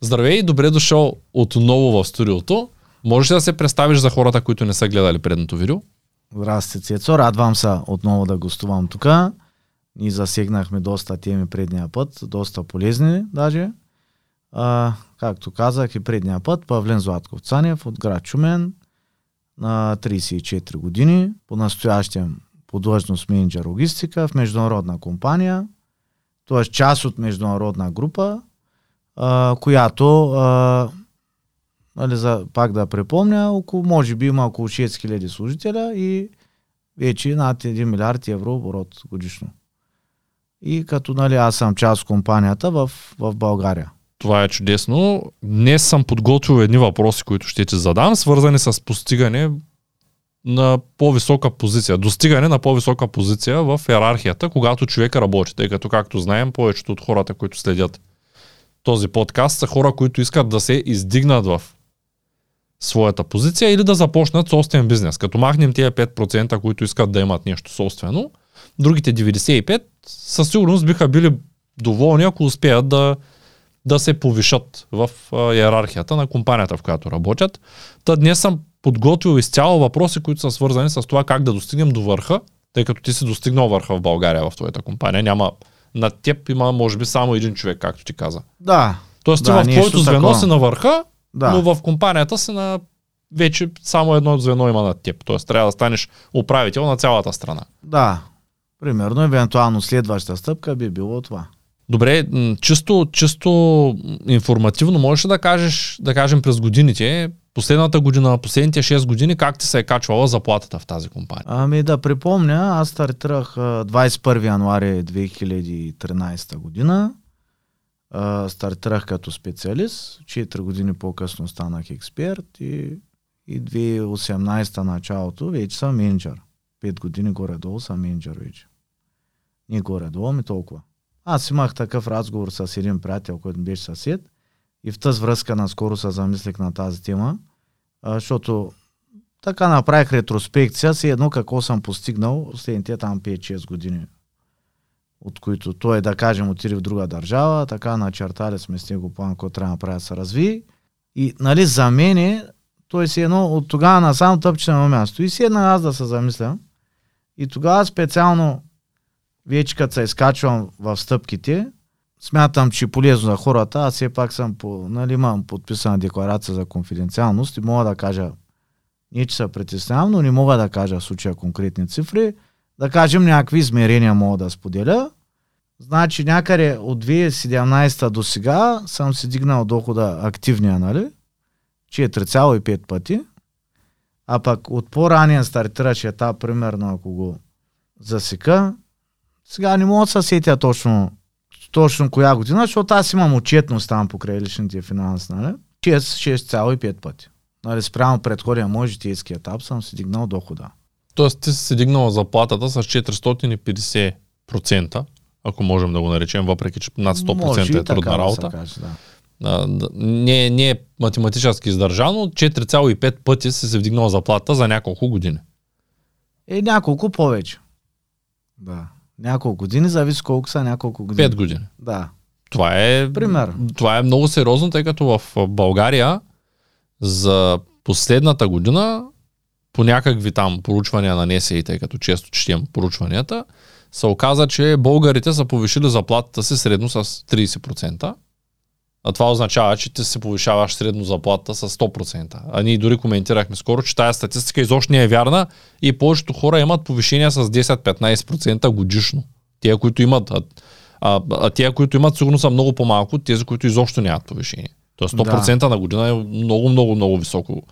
Здравей и добре дошъл отново в студиото. Можеш ли да се представиш за хората, които не са гледали предното видео? Здрасти, Цецо. Радвам се отново да гостувам тук. Ние засегнахме доста теми предния път, доста полезни даже. А, както казах и предния път, Павлен Златков Цанев от град Чумен на 34 години, по настоящем по длъжност менеджер логистика в международна компания, т.е. част от международна група, а, която, а, нали, за, пак да припомня, около, може би има около 6000 служителя и вече над 1 милиард евро оборот годишно. И като нали, аз съм част от компанията в, в България. Това е чудесно. Днес съм подготвил едни въпроси, които ще ти задам, свързани с постигане на по-висока позиция, достигане на по-висока позиция в иерархията, когато човека работи, тъй като, както знаем, повечето от хората, които следят този подкаст, са хора, които искат да се издигнат в своята позиция или да започнат собствен бизнес. Като махнем тия 5%, които искат да имат нещо собствено, другите 95% със сигурност биха били доволни, ако успеят да, да се повишат в иерархията на компанията, в която работят. Та днес съм подготвил изцяло въпроси, които са свързани с това как да достигнем до върха, тъй като ти си достигнал върха в България в твоята компания. Няма, на теб има може би само един човек, както ти каза. Да. Тоест да, ти в твоето звено такова. си на върха, Да. но в компанията си на вече само едно звено има над теб. Тоест трябва да станеш управител на цялата страна. Да. Примерно, евентуално следваща стъпка би било това. Добре, чисто, чисто информативно можеш да кажеш, да кажем през годините, последната година, последните 6 години, как ти се е качвала заплатата в тази компания? Ами да припомня, аз стартирах а, 21 януари 2013 година. Стартирах като специалист. 4 години по-късно станах експерт и, и 2018 началото вече съм менеджер. 5 години горе-долу съм менеджер вече. Не горе-долу, ми толкова. Аз имах такъв разговор с един приятел, който беше съсед и в тази връзка наскоро се замислих на тази тема, защото така направих ретроспекция, си едно какво съм постигнал следните там 5-6 години. От които той, да кажем, отиде в друга държава, така начертали сме с него план, който трябва да направи да се разви. И, нали, за мене, той си едно от тогава насам тъпче на място. И седна аз да се замисля. И тогава специално, вече като се изкачвам в стъпките, смятам, че е полезно за хората. Аз все пак съм, по, нали, имам подписана декларация за конфиденциалност и мога да кажа не, че се притеснявам, но не мога да кажа в случая конкретни цифри. Да кажем някакви измерения мога да споделя. Значи някъде от 2017 до сега съм си дигнал дохода активния, нали? 4,5 пъти. А пък от по-ранен стартиращ етап, примерно ако го засека, сега не мога да се сетя точно, точно коя година, защото аз имам отчетност там покрай личните финанси, нали? 6, 6,5 пъти. Нали, спрямо предходния мой житейски етап съм си дигнал дохода. Тоест ти си дигнал заплатата с 450%, ако можем да го наречем, въпреки че над 100% Може е трудна работа. каже, да. А, не, не е математически издържано, 4,5 пъти си се вдигнал заплата за няколко години. Е, няколко повече. Да. Няколко години, зависи колко са няколко години. 5 години. Да. Това е, Пример. това е много сериозно, тъй като в България за последната година по някакви там поручвания на НСИ, тъй като често четем поручванията, се оказа, че българите са повишили заплатата си средно с 30%. А това означава, че ти се повишаваш средно заплата с 100%. А ние дори коментирахме скоро, че тази статистика изобщо не е вярна и повечето хора имат повишения с 10-15% годишно. Тия, които имат, а, а, а тия, които имат, сигурно са много по-малко от тези, които изобщо нямат повишение. Тоест 100% на година е много, много, много високо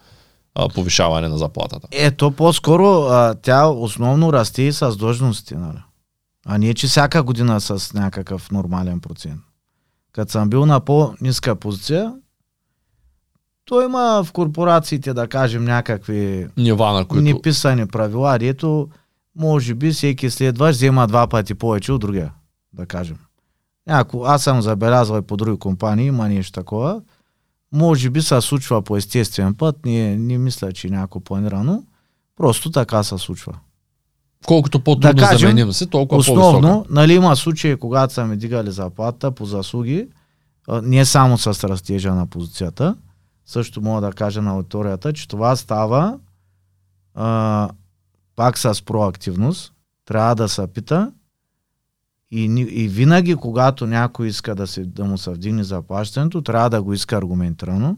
а, повишаване на заплатата. Ето, по-скоро а, тя основно расте и с длъжности, нали? А не, че всяка година с някакъв нормален процент. Като съм бил на по-ниска позиция, то има в корпорациите, да кажем, някакви Нива, на които... неписани правила, дето може би всеки следващ взема два пъти повече от другия, да кажем. Няко, аз съм забелязвал и по други компании, има нещо такова. Може би се случва по естествен път, не, не мисля, че е някакво планирано. Просто така се случва. Колкото по-трудно Да кажем, заменим се, толкова по-висока. Основно, нали има случаи, когато са ми дигали заплата по заслуги, не само с растежа на позицията, също мога да кажа на аудиторията, че това става а, пак с проактивност. Трябва да се пита и, и винаги, когато някой иска да, се, да му се вдигне заплащането, трябва да го иска аргументирано.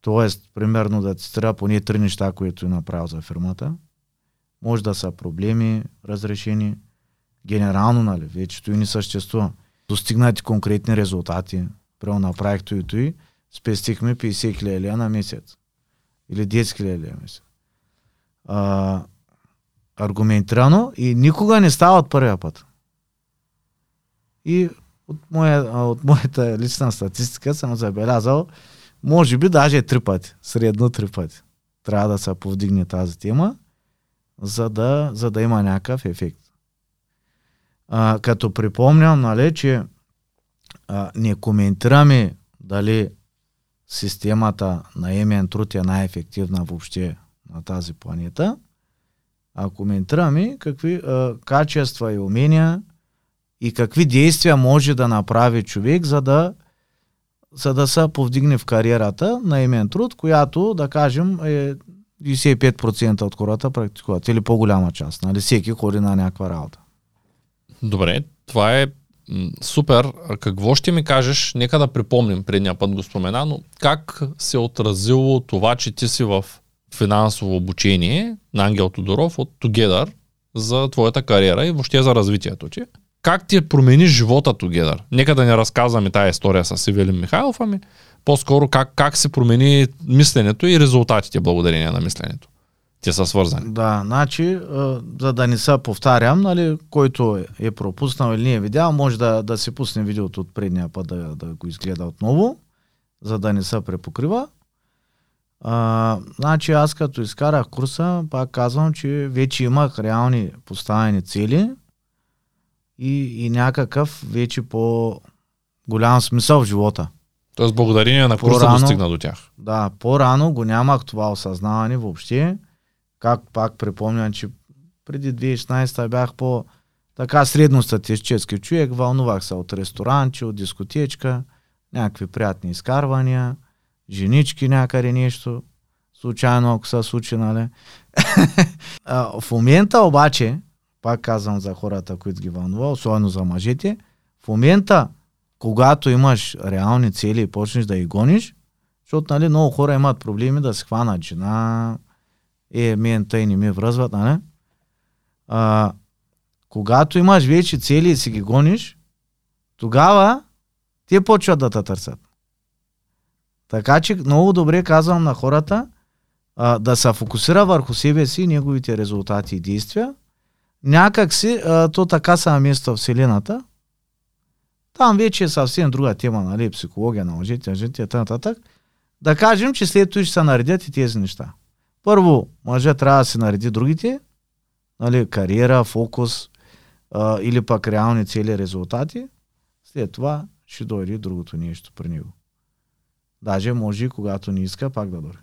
Тоест, примерно да цитира поне три неща, които е направил за фирмата. Може да са проблеми, разрешени. Генерално, нали, вече и не съществува. Достигнати конкретни резултати. Прямо направих то и той. Спестихме 50 хиляди на месец. Или 10 хиляди на месец. А, аргументирано и никога не става от първия път. И от, моя, от моята лична статистика съм забелязал, може би даже три пъти, средно три пъти. Трябва да се повдигне тази тема, за да, за да има някакъв ефект. А, като припомням, нали, че а, не коментираме дали системата на емен труд е най-ефективна въобще на тази планета, а коментираме какви а, качества и умения и какви действия може да направи човек, за да, за да се повдигне в кариерата на имен труд, която, да кажем, е 95% от хората практикуват, или по-голяма част. Нали? Всеки ходи на някаква работа. Добре, това е супер. Какво ще ми кажеш? Нека да припомним, предния път го спомена, но как се е отразило това, че ти си в финансово обучение на Ангел Тодоров от Together за твоята кариера и въобще за развитието ти? как ти промени живота Together? Нека да не разказваме тази история с Ивелин Михайлов, ами по-скоро как, как се промени мисленето и резултатите благодарение на мисленето. Те са свързани. Да, значи, за да не се повтарям, нали, който е пропуснал или не е видял, може да, да си пусне видеото от предния път да, да го изгледа отново, за да не се препокрива. А, значи аз като изкарах курса, пак казвам, че вече имах реални поставени цели, и, и някакъв вече по голям смисъл в живота. Тоест благодарение на курса по достигна до тях. Да, по-рано го нямах това осъзнаване въобще. Как пак припомням, че преди 2016 бях по така средностатистически човек, вълнувах се от ресторанче, от дискотечка, някакви приятни изкарвания, женички някъде нещо, случайно ако се случи, нали? в момента обаче, пак казвам за хората, които ги вълнува, особено за мъжете, в момента, когато имаш реални цели и почнеш да ги гониш, защото нали, много хора имат проблеми да се хванат жена, е, мен тъй не ми връзват, нали? А, когато имаш вече цели и си ги гониш, тогава те почват да те търсят. Така че много добре казвам на хората а, да се фокусира върху себе си, неговите резултати и действия, някак си, то така се намества Вселената. Там вече е съвсем друга тема, нали, психология на мъжете, жените, т.н. Да кажем, че след това ще се наредят и тези неща. Първо, мъжа трябва да се нареди другите, нали, кариера, фокус а, или пък реални цели, резултати. След това ще дойде другото нещо при него. Даже може и когато не иска, пак да дойде.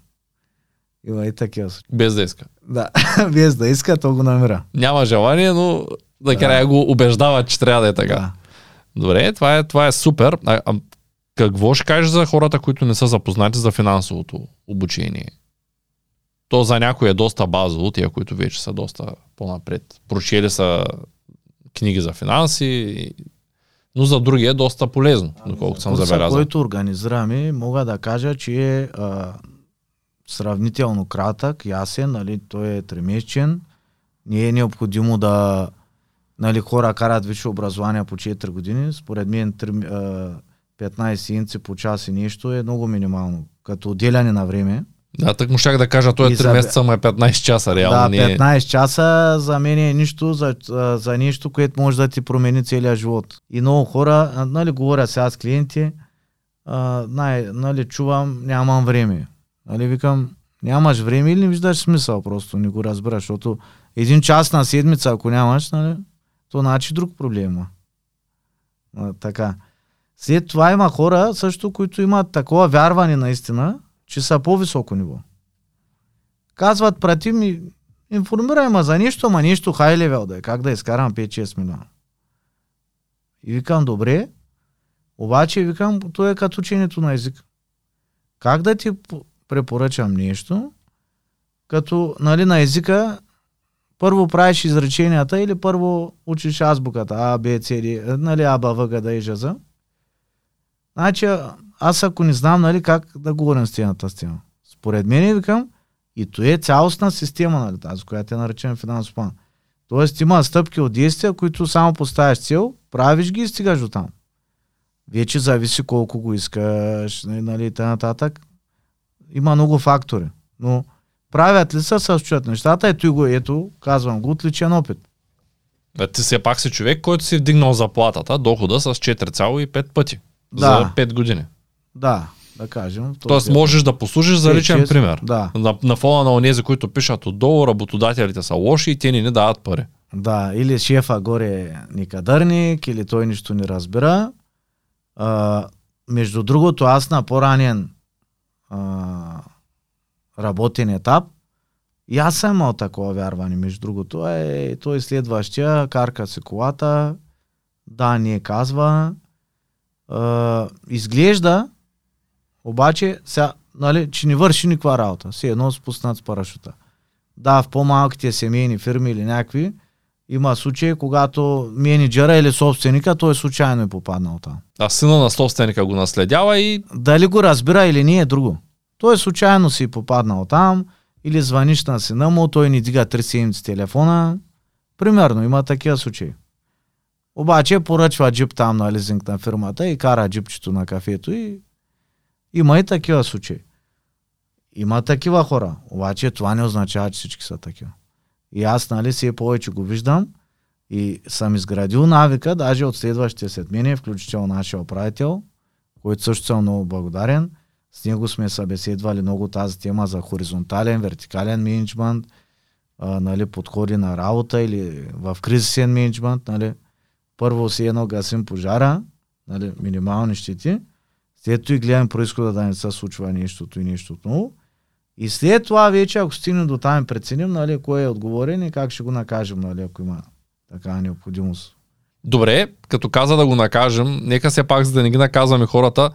Има и такива. Без да иска. Да, без да иска, то го намира. Няма желание, но да, да. го убеждава, че трябва да е така. Да. Добре, това е, това е супер. А, а, какво ще кажеш за хората, които не са запознати за финансовото обучение? То за някой е доста базово, тия, които вече са доста по-напред. Прочели са книги за финанси, но за други е доста полезно, доколкото съм забелязал. който организираме, мога да кажа, че е сравнително кратък, ясен, нали, той е тримесечен. Не е необходимо да нали, хора карат висше образование по 4 години. Според мен 3, 15 инци по час и нещо е много минимално. Като отделяне на време. Да, так му щях да кажа, той е 3 за... месеца, му е 15 часа, реално. Да, 15 не е... часа за мен е нищо, за, за нещо, което може да ти промени целия живот. И много хора, нали, говоря сега с клиенти, а, най, нали, чувам, нямам време. Нали, викам, нямаш време или не виждаш смисъл, просто не го разбираш, защото един час на седмица, ако нямаш, нали, то значи друг проблем има. А, така. След това има хора също, които имат такова вярване наистина, че са по-високо ниво. Казват, прати ми, информирай ма за нещо, ама нещо хай левел да е, как да изкарам 5-6 милиона. И викам, добре, Обаче, викам, то е като ученето на език. Как да ти препоръчам нещо, като нали, на езика първо правиш изреченията или първо учиш азбуката А, Б, С, Д, нали, А, Б, В, Г, Д и Ж, З. Значи, аз ако не знам, нали, как да говорим с темата с тема. Според мен, викам, и то е цялостна система, нали, тази, която я наречем финансов план. Тоест има стъпки от действия, които само поставяш цел, правиш ги и стигаш до там. Вече зависи колко го искаш, нали, и нататък. Има много фактори. Но правят ли се, състоят нещата, ето го, ето, казвам го от личен опит. А ти все пак си човек, който си вдигнал заплатата, дохода с 4,5 пъти Да. за 5 години. Да, да кажем. Тоест диапазон. можеш да послужиш за Е, личен чест- пример. Да, На, на фона на онези, които пишат отдолу, работодателите са лоши и те ни не дават пари. да. Или шефа горе е никадърник, или той нищо не разбира. А, между другото, аз на по-ранен а, работен етап, и аз съм имал такова вярване, между другото. Е, той следващия, карка си колата, да, не казва. А, изглежда, обаче, сега, нали, че не върши никаква работа. Си едно спуснат с парашута. Да, в по-малките семейни фирми или някакви, има случаи, когато менеджера или собственика, той случайно е попаднал там. А сина на собственика го наследява и Дали го разбира или не е друго. Той случайно си попаднал там, или звъниш на сина му, той не дига три седмици телефона. Примерно, има такива случаи. Обаче поръчва джип там на лизинг на фирмата и кара джипчето на кафето и има и такива случаи. Има такива хора, обаче това не означава, че всички са такива. И аз, нали, все повече го виждам и съм изградил навика, даже от следващите след включително нашия управител, който също съм много благодарен. С него сме събеседвали много тази тема за хоризонтален, вертикален менеджмент, а, нали, подходи на работа или в кризисен менеджмент. Нали. Първо си едно гасим пожара, нали, минимални щети, след това и гледам происхода да не се случва нещото и нещото ново. И след това вече, ако стигнем до там преценим, нали, кой е отговорен и как ще го накажем, нали, ако има такава необходимост. добре, като каза да го накажем, нека все пак, за да не ги наказваме хората,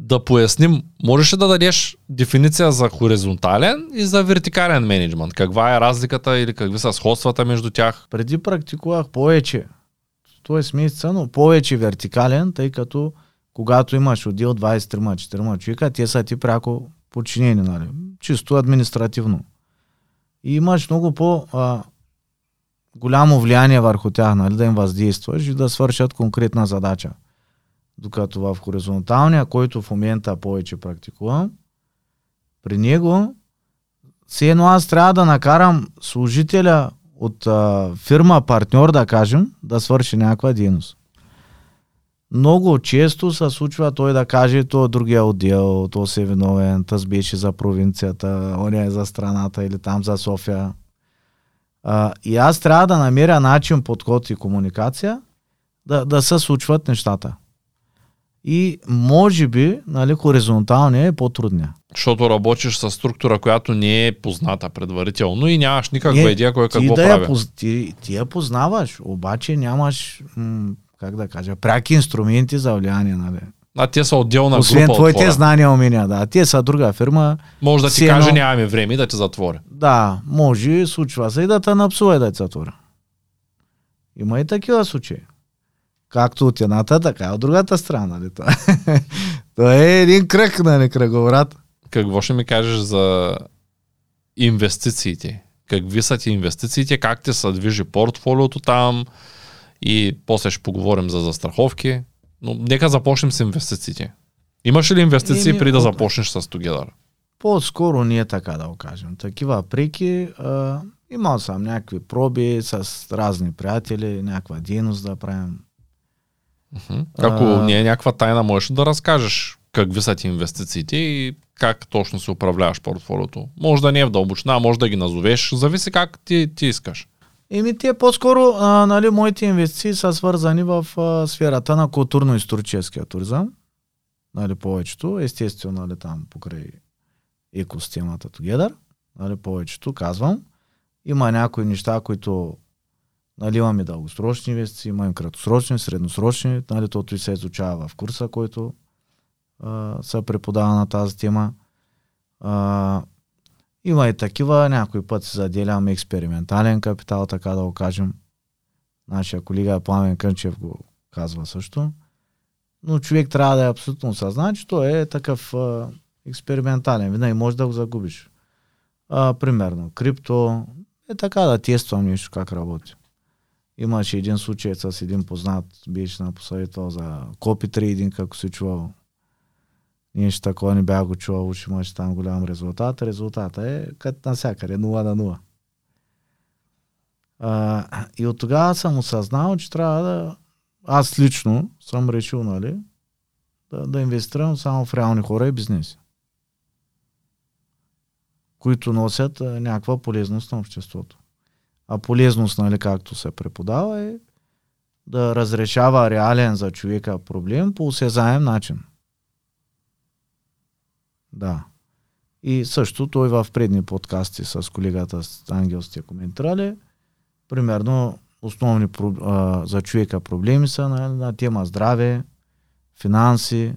да поясним, можеш ли да дадеш дефиниция за хоризонтален и за вертикален менеджмент? Каква е разликата или какви са сходствата между тях? Преди практикувах повече, т.е. но повече вертикален, тъй като когато имаш отдел 23-4 човека, те са ти пряко подчинени, нали? чисто административно. И имаш много по а, голямо влияние върху тях, нали? да им въздействаш и да свършат конкретна задача. Докато в хоризонталния, който в момента повече практикувам, при него все едно аз трябва да накарам служителя от а, фирма партньор, да кажем, да свърши някаква дейност. Много често се случва той да каже, то другия отдел, то се виновен, тъс беше за провинцията, он е за страната или там за София. А, и аз трябва да намеря начин, подход и комуникация да, да се случват нещата. И може би, нали, хоризонталния е по-трудния. Защото работиш с структура, която не е позната предварително и нямаш никаква Не, идея кой ти какво да прави. я, поз- ти, ти я познаваш, обаче нямаш, м- как да кажа, пряки инструменти за влияние. Нали? А те са отделна Освен група от твоите хора. знания и умения, да. Те са друга фирма. Може да ти Си каже, едно- нямаме време да те затворя. Да, може, случва се и да те напсува и да те затворя. Има и такива случаи. Както от едната, така и от другата страна. Нали? Това, това е един кръг, нали, кръговрат. Какво ще ми кажеш за инвестициите? Какви са ти инвестициите? Как ти се движи портфолиото там? И после ще поговорим за застраховки. Но нека започнем с инвестициите. Имаш ли инвестиции Еми, преди да започнеш с Together? По-скоро ние така да го кажем. Такива преки. А, имал съм някакви проби с разни приятели, някаква дейност да правим. Ако А- не е някаква тайна, можеш да разкажеш какви са ти инвестициите и как точно си управляваш портфолиото. Може да не е в дълбочина, може да ги назовеш, зависи как ти, ти искаш. Еми, те по-скоро, а, нали, моите инвестиции са свързани в а, сферата на културно-историческия туризъм. Нали, повечето, естествено, нали, там покрай екосистемата Together, нали, повечето, казвам. Има някои неща, които Нали, имаме дългосрочни инвестиции, имаме краткосрочни, средносрочни, нали, тото и се изучава в курса, който а, се преподава на тази тема. А, има и такива, някой път се заделяме експериментален капитал, така да го кажем. Нашия колега Пламен Кънчев го казва също. Но човек трябва да е абсолютно осъзнат, че той е такъв а, експериментален. Винаги може да го загубиш. А, примерно, крипто е така да тествам нещо как работи. Имаше един случай с един познат, беше напосъветвал за копи трейдинг, ако си чувал. Нещо такова не бях го чувал, че имаше там голям резултат. Резултата е като навсякъде, 0 на 0. А, и от тогава съм осъзнал, че трябва да... Аз лично съм решил, нали, да, да инвестирам само в реални хора и бизнеси, които носят някаква полезност на обществото. А полезност, нали, както се преподава, е да разрешава реален за човека проблем по осезаем начин. Да. И също той в предни подкасти с колегата Ангел сте коментирали, примерно основни а, за човека проблеми са на, на тема здраве, финанси,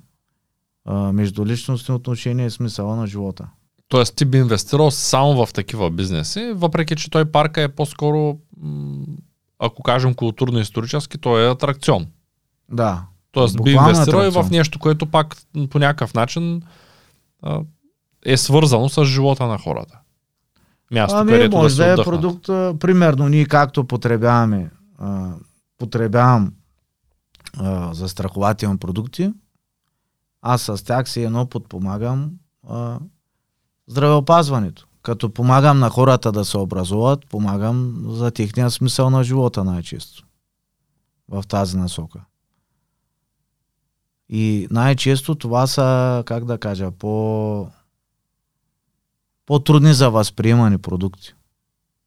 а, междуличностни отношения и смисъла на живота. Тоест ти би инвестирал само в такива бизнеси, въпреки че той парка е по-скоро, ако кажем културно-исторически, той е атракцион. Да. Тоест би инвестирал и в нещо, което пак по някакъв начин а, е свързано с живота на хората. Място, ами, където може да, да е продукт, примерно ние както потребяваме, а, потребявам а, застрахователни продукти, аз с тях си едно подпомагам а, здравеопазването. Като помагам на хората да се образуват, помагам за техния смисъл на живота най-често. В тази насока. И най-често това са, как да кажа, по по-трудни за възприемане продукти.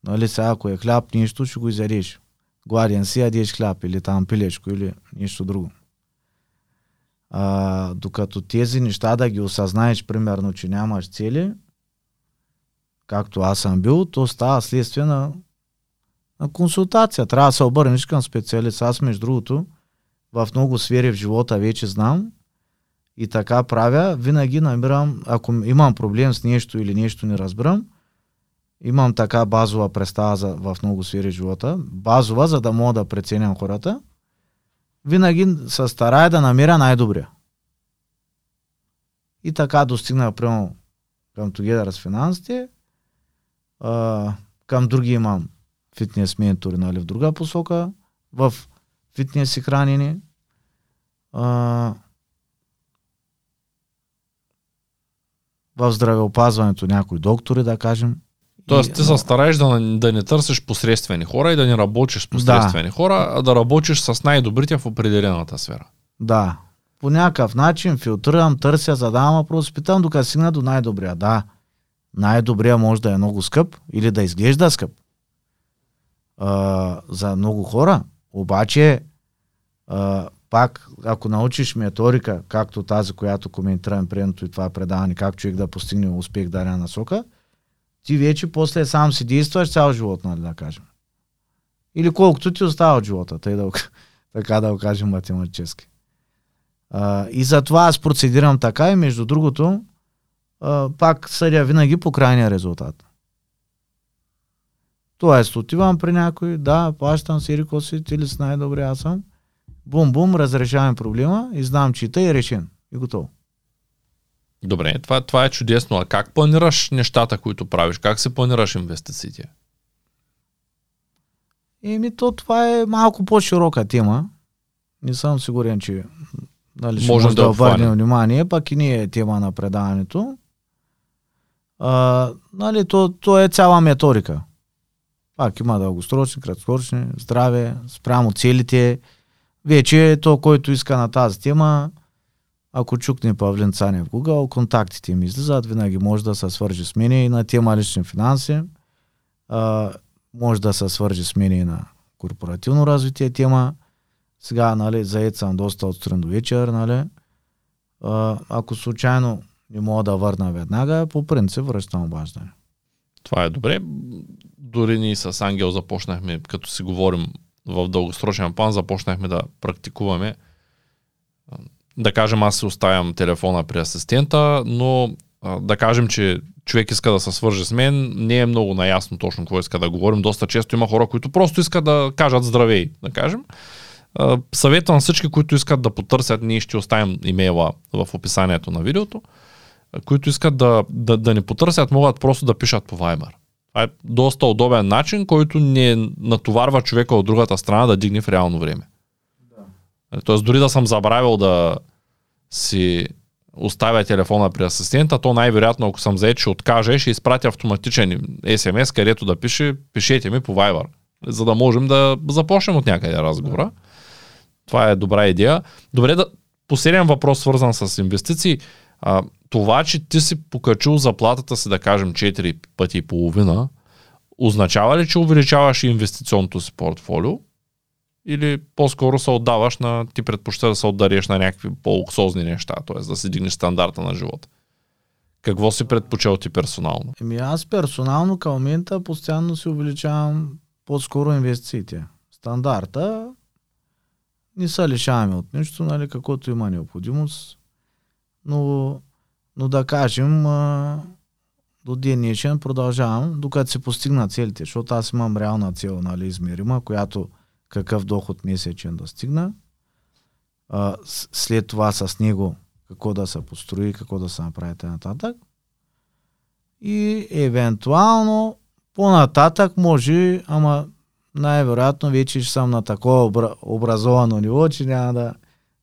Нали, сега ако е хляб, нищо, ще го изядеш. Гладен си, ядеш хляб или там пилечко или нещо друго. А, докато тези неща да ги осъзнаеш, примерно, че нямаш цели, както аз съм бил, то става следствие на, на консултация. Трябва да се обърнеш към специалист. Аз, между другото, в много сфери в живота вече знам и така правя. Винаги намирам, ако имам проблем с нещо или нещо не разбирам, имам така базова представа за, в много сфери в живота, базова, за да мога да преценям хората, винаги се старая да намеря най-добрия. И така достигна, примерно, към Together с финансите, а, към други имам фитнес ментори, нали, в друга посока, в фитнес и хранене. А, в здравеопазването някои доктори, да кажем. Тоест ти се стараеш да, да не търсиш посредствени хора и да не работиш с посредствени да. хора, а да работиш с най-добрите в определената сфера. Да. По някакъв начин филтрирам, търся, задавам въпрос, питам докато стигна до най-добрия. Да, най-добрия може да е много скъп или да изглежда скъп а, за много хора. Обаче, а, пак, ако научиш методика, както тази, която коментирам предното и това предаване, как човек да постигне успех дадена насока, ти вече после сам си действаш цял живот, нали да кажем. Или колкото ти остава от живота, тъй да, така да го кажем математически. А, и затова аз процедирам така и между другото, а, пак съдя винаги по крайния резултат. Тоест, отивам при някой, да, плащам си реко си, ти ли си най-добре, аз съм. Бум-бум, разрешаваме проблема и знам, че тъй е решен. И готово. Добре, това, това е чудесно. А как планираш нещата, които правиш? Как се планираш инвестициите? Еми, то това е малко по-широка тема. Не съм сигурен, че нали, може да, обърнем внимание, пък и ние е тема на предаването. А, нали, то, то е цяла методика. Пак има дългосрочни, краткосрочни, здраве, спрямо целите. Вече е то, който иска на тази тема, ако чукне Павлин Цане в Google, контактите ми излизат, винаги може да се свържи с мен и на тема лични финанси. А, може да се свържи с мен и на корпоративно развитие тема. Сега, нали, заед съм доста от сутрин до вечер, нали. А, ако случайно не мога да върна веднага, по принцип връщам обаждане. Това е добре. Дори ние с Ангел започнахме, като си говорим в дългосрочен план започнахме да практикуваме. Да кажем, аз си оставям телефона при асистента, но да кажем, че човек иска да се свърже с мен, не е много наясно точно какво иска да говорим. Доста често има хора, които просто искат да кажат здравей, да кажем. Съветвам всички, които искат да потърсят, ние ще оставим имейла в описанието на видеото, които искат да, да, да ни потърсят, могат просто да пишат по Viber. Това е доста удобен начин, който не натоварва човека от другата страна да дигне в реално време. Да. Тоест дори да съм забравил да си оставя телефона при асистента, то най-вероятно, ако съм заед, ще откаже, ще изпратя автоматичен СМС, където да пише, пишете ми по Viber, за да можем да започнем от някъде разговора. Това е добра идея. Добре, да, последен въпрос, свързан с инвестиции. А, това, че ти си покачил заплатата си, да кажем, 4 пъти и половина, означава ли, че увеличаваш инвестиционното си портфолио? Или по-скоро се отдаваш на, ти предпочита да се отдариш на някакви по-луксозни неща, т.е. да си дигнеш стандарта на живота? Какво си предпочел ти персонално? Еми аз персонално към момента постоянно си увеличавам по-скоро инвестициите. Стандарта не се лишаваме от нищо, нали, каквото има необходимост. Но, но да кажем, до днешен продължавам, докато се постигна целите, защото аз имам реална цел, нали, измерима, която какъв доход месечен да стигна. А, след това с него какво да се построи, какво да се направи нататък. И евентуално по-нататък може, ама най-вероятно вече ще съм на такова обра- образовано ниво, че няма да,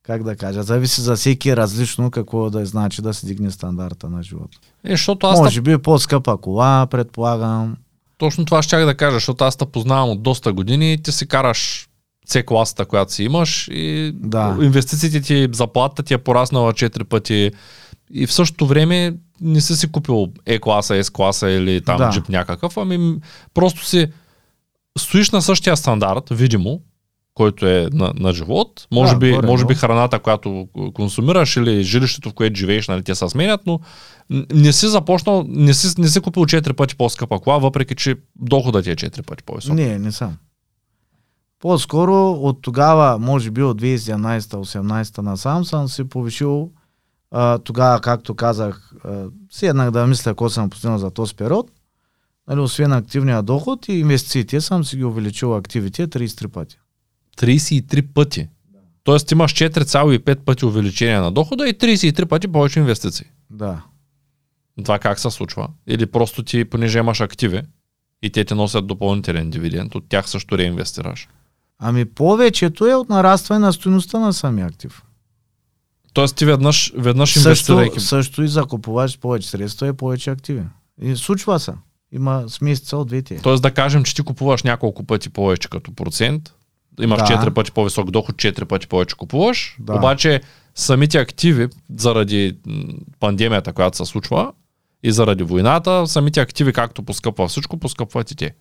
как да кажа, зависи за всеки е различно какво да значи да се дигне стандарта на живота. Е, защото аз Може би по-скъпа кола, предполагам. Точно това ще да кажа, защото аз те познавам от доста години и ти си караш C класата, която си имаш и Да. инвестициите ти, заплатата ти е пораснала 4 пъти и в същото време не си си купил E класа, S класа или там Да. джип някакъв, ами просто си стоиш на същия стандарт, видимо, който е на, на живот. Може, Да, би, горе, може би храната, която консумираш или жилището, в което живееш, нали, те се сменят, но не си започнал, не си, не си купил 4 пъти по-скъпа кола, въпреки че доходът ти е 4 пъти по-висок. Не, не съм. По-скоро от тогава, може би от 2017-18 насам, съм си повишил а, тогава, както казах, а, седнах да мисля какво съм постигнал за този период. Нали, освен активния доход и инвестициите, съм си ги увеличил активите 33 пъти. 33 пъти. Тоест имаш 4,5 пъти увеличение на дохода и 33 пъти повече инвестиции. Да. Това как се случва? Или просто ти, понеже имаш активи и те ти носят допълнителен дивиденд, от тях също реинвестираш. Ами повечето е от нарастване на стоеността на самия актив. Тоест ти веднъж, веднъж Също, инвестирайки. също и закупуваш повече средства и повече активи. И случва се. Има смисъл от двете. Тоест да кажем, че ти купуваш няколко пъти повече като процент, имаш Да. 4 пъти по-висок доход, 4 пъти повече купуваш, Да. обаче самите активи, заради пандемията, която се случва, и заради войната, самите активи, както поскъпва всичко, поскъпват и те.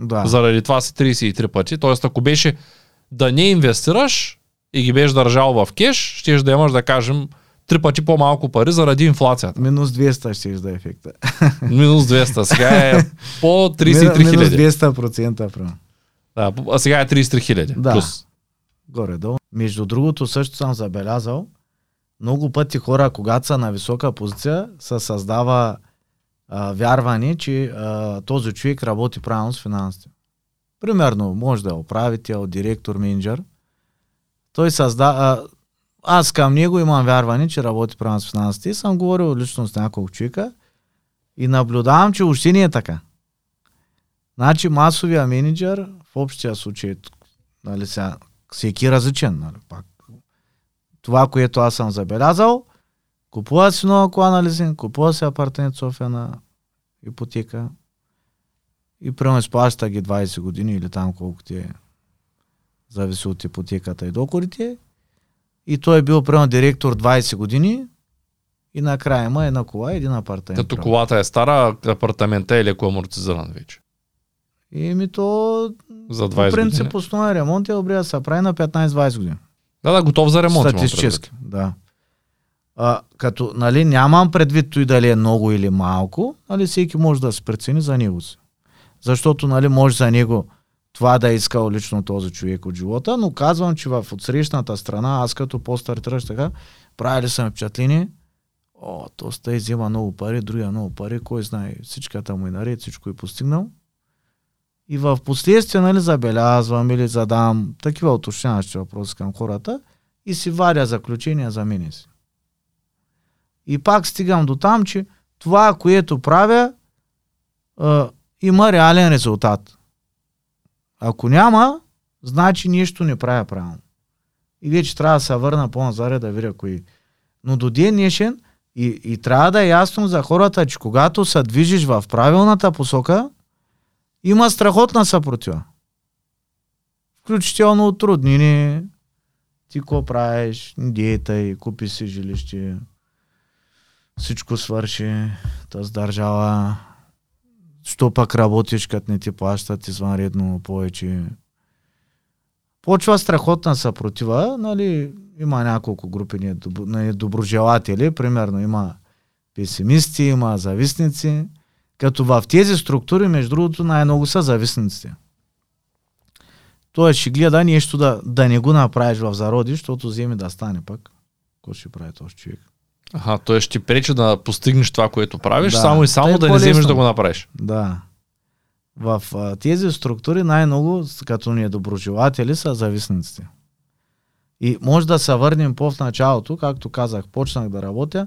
Да. Заради това си 33 пъти. Тоест, ако беше да не инвестираш и ги беше държал в кеш, ще да имаш, да кажем, три пъти по-малко пари заради инфлацията. Минус 200 ще да е ефекта. Минус 200. Сега е по 33 Минус хиляди. 200% примерно. Да, а сега е 33 хиляди. Да. Плюс. Горе-долу. Между другото, също съм забелязал, много пъти хора, когато са на висока позиция, се създава а, вярване, че а, този човек работи правилно с финансите. Примерно, може да е управител, директор, менеджер. Той създа... А, аз към него имам вярване, че работи правилно с финансите и съм говорил лично с няколко човека и наблюдавам, че още не е така. Значи масовия менеджер в общия случай, нали сега, всеки е различен, нали, пак. Това, което аз съм забелязал, купува си нова кола на лизинг, купува си апартамент София на ипотека и прямо изплаща ги 20 години или там колко ти е зависи от ипотеката и доходите. И той е бил прямо директор 20 години и накрая има една кола и един апартамент. Като колата е стара, апартамента е леко амортизиран вече. И ми то За по 20 принцип години. основен ремонт е добре да се прави на 15-20 години. Да, да, готов за ремонт. Статистически, да. А, като, нали, нямам предвид той дали е много или малко, нали, всеки може да се прецени за него си. Защото, нали, може за него това да е искал лично този човек от живота, но казвам, че в отсрещната страна, аз като по-стартираш така, правили съм впечатление, о, то стай взема много пари, другия много пари, кой знае, всичката му е наред, всичко е постигнал. И в последствие, нали, забелязвам или задам такива уточняващи въпроси към хората и си варя заключения за мене си. И пак стигам до там, че това, което правя, е, има реален резултат. Ако няма, значи нещо не правя правилно. И вече трябва да се върна по-назаре да видя кои. Но до ден днешен и, и трябва да е ясно за хората, че когато се движиш в правилната посока, има страхотна съпротива. Включително от труднини, ти какво правиш, диета и купи си жилище, всичко свърши, тази държава, що пък работиш, като не ти плащат извънредно повече. Почва страхотна съпротива, нали, има няколко групи недоброжелатели, примерно има песимисти, има завистници, като в тези структури, между другото, най-много са завистниците. Той ще гледа нещо да, да не го направиш в зароди, защото вземи да стане пък. Какво ще прави този човек? Ага, той ще ти пречи да постигнеш това, което правиш, да, само и само да не вземеш да го направиш. Да. В а, тези структури най-много, като ни е доброжелатели, са зависниците. И може да се върнем по-в началото, както казах, почнах да работя.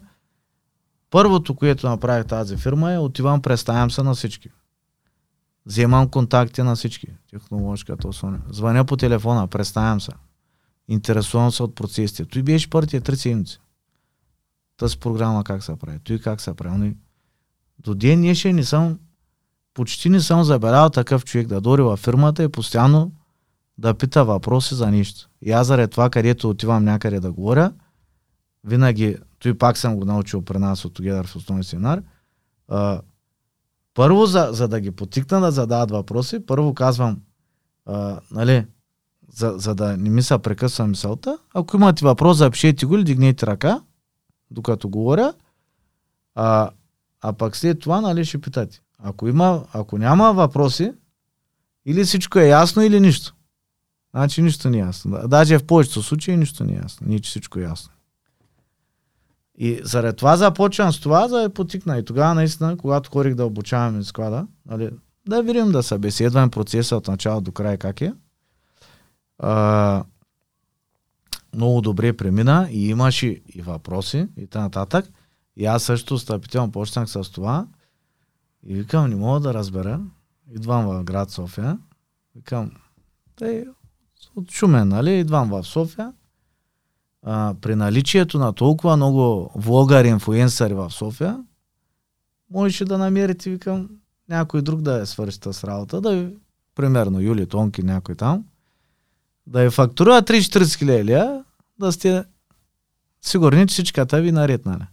Първото, което направих тази фирма е, отивам, представям се на всички. Вземам контакти на всички. Технологичката основа. Звъня по телефона, представям се. Интересувам се от процесите. Той беше първите три седмици тази програма как се прави, той как се прави. Нали? До ден днешен не съм, почти не съм забелязал такъв човек да дори във фирмата и постоянно да пита въпроси за нищо. И аз заради това, където отивам някъде да говоря, винаги, той пак съм го научил при нас от Together в основния семинар, а, първо, за, за да ги потикна да задават въпроси, първо казвам, а, нали, за, за да не ми се прекъсва мисълта, ако имате въпрос, запишете го или дигнете ръка, докато говоря, а, а пък след това, нали, ще питате. Ако, има, ако няма въпроси, или всичко е ясно, или нищо. Значи нищо не е ясно. Даже в повечето случаи нищо не е ясно. Ние, всичко е ясно. И заради това започвам с това, за да потикна. И тогава наистина, когато хорих да обучаваме склада, нали, да видим да събеседваме процеса от начало до край как е. А, много добре премина и имаше и въпроси и т.н. И аз също стъпително почнах с това. И викам, не мога да разбера. Идвам в град София. Викам, тъй от Шумен, нали? Идвам в София. А, при наличието на толкова много влогари, инфлуенсъри в София, можеше да намерите, викам, някой друг да е свърши с работа, да ви, примерно Юли Тонки, някой там, да я фактура 3-40 хиляди да сте сигурни, че всичката ви наред, нали?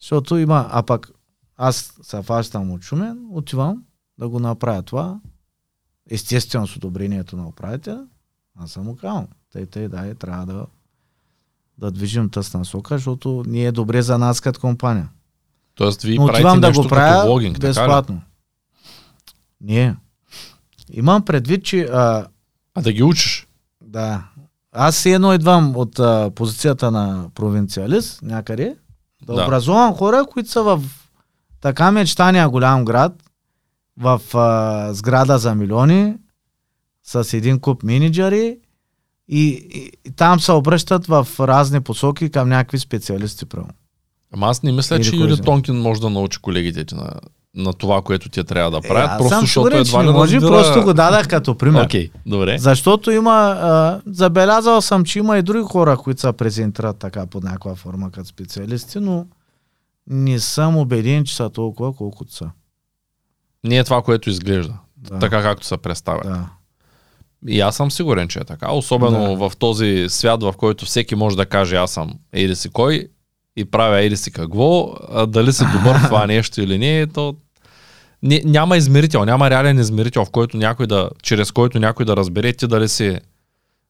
Защото има, а пък аз се фащам от Шумен, отивам да го направя това. Естествено с одобрението на управителя, аз съм му казвам. Тъй, тъй, да, трябва да, да движим тъс насока, защото не е добре за нас като компания. Тоест, вие Но правите да го правя като влогинг, безплатно. Не. Имам предвид, че а, а да ги учиш? Да. Аз си едно идвам от а, позицията на провинциалист някъде, да, да образувам хора, които са в така мечтания голям град, в а, сграда за милиони, с един куп менеджери и, и, и там се обръщат в разни посоки към някакви специалисти. Право. Ама аз не мисля, Или че Юли Тонкин може да научи колегите ти на на това, което ти трябва да правят, е, просто защото сигурен, едва не може, разбира... просто го дадах като пример. Okay, добре. Защото има, а, забелязал съм, че има и други хора, които се презентират така под някаква форма като специалисти, но не съм убеден, че са толкова, колкото са. Не е това, което изглежда. Да. Така както се представят. Да. И аз съм сигурен, че е така. Особено да. в този свят, в който всеки може да каже аз съм еди си кой и правя еди си какво, а дали си добър в това нещо или не, то не, няма измерител, няма реален измерител, в който някой да, чрез който някой да разбере ти дали си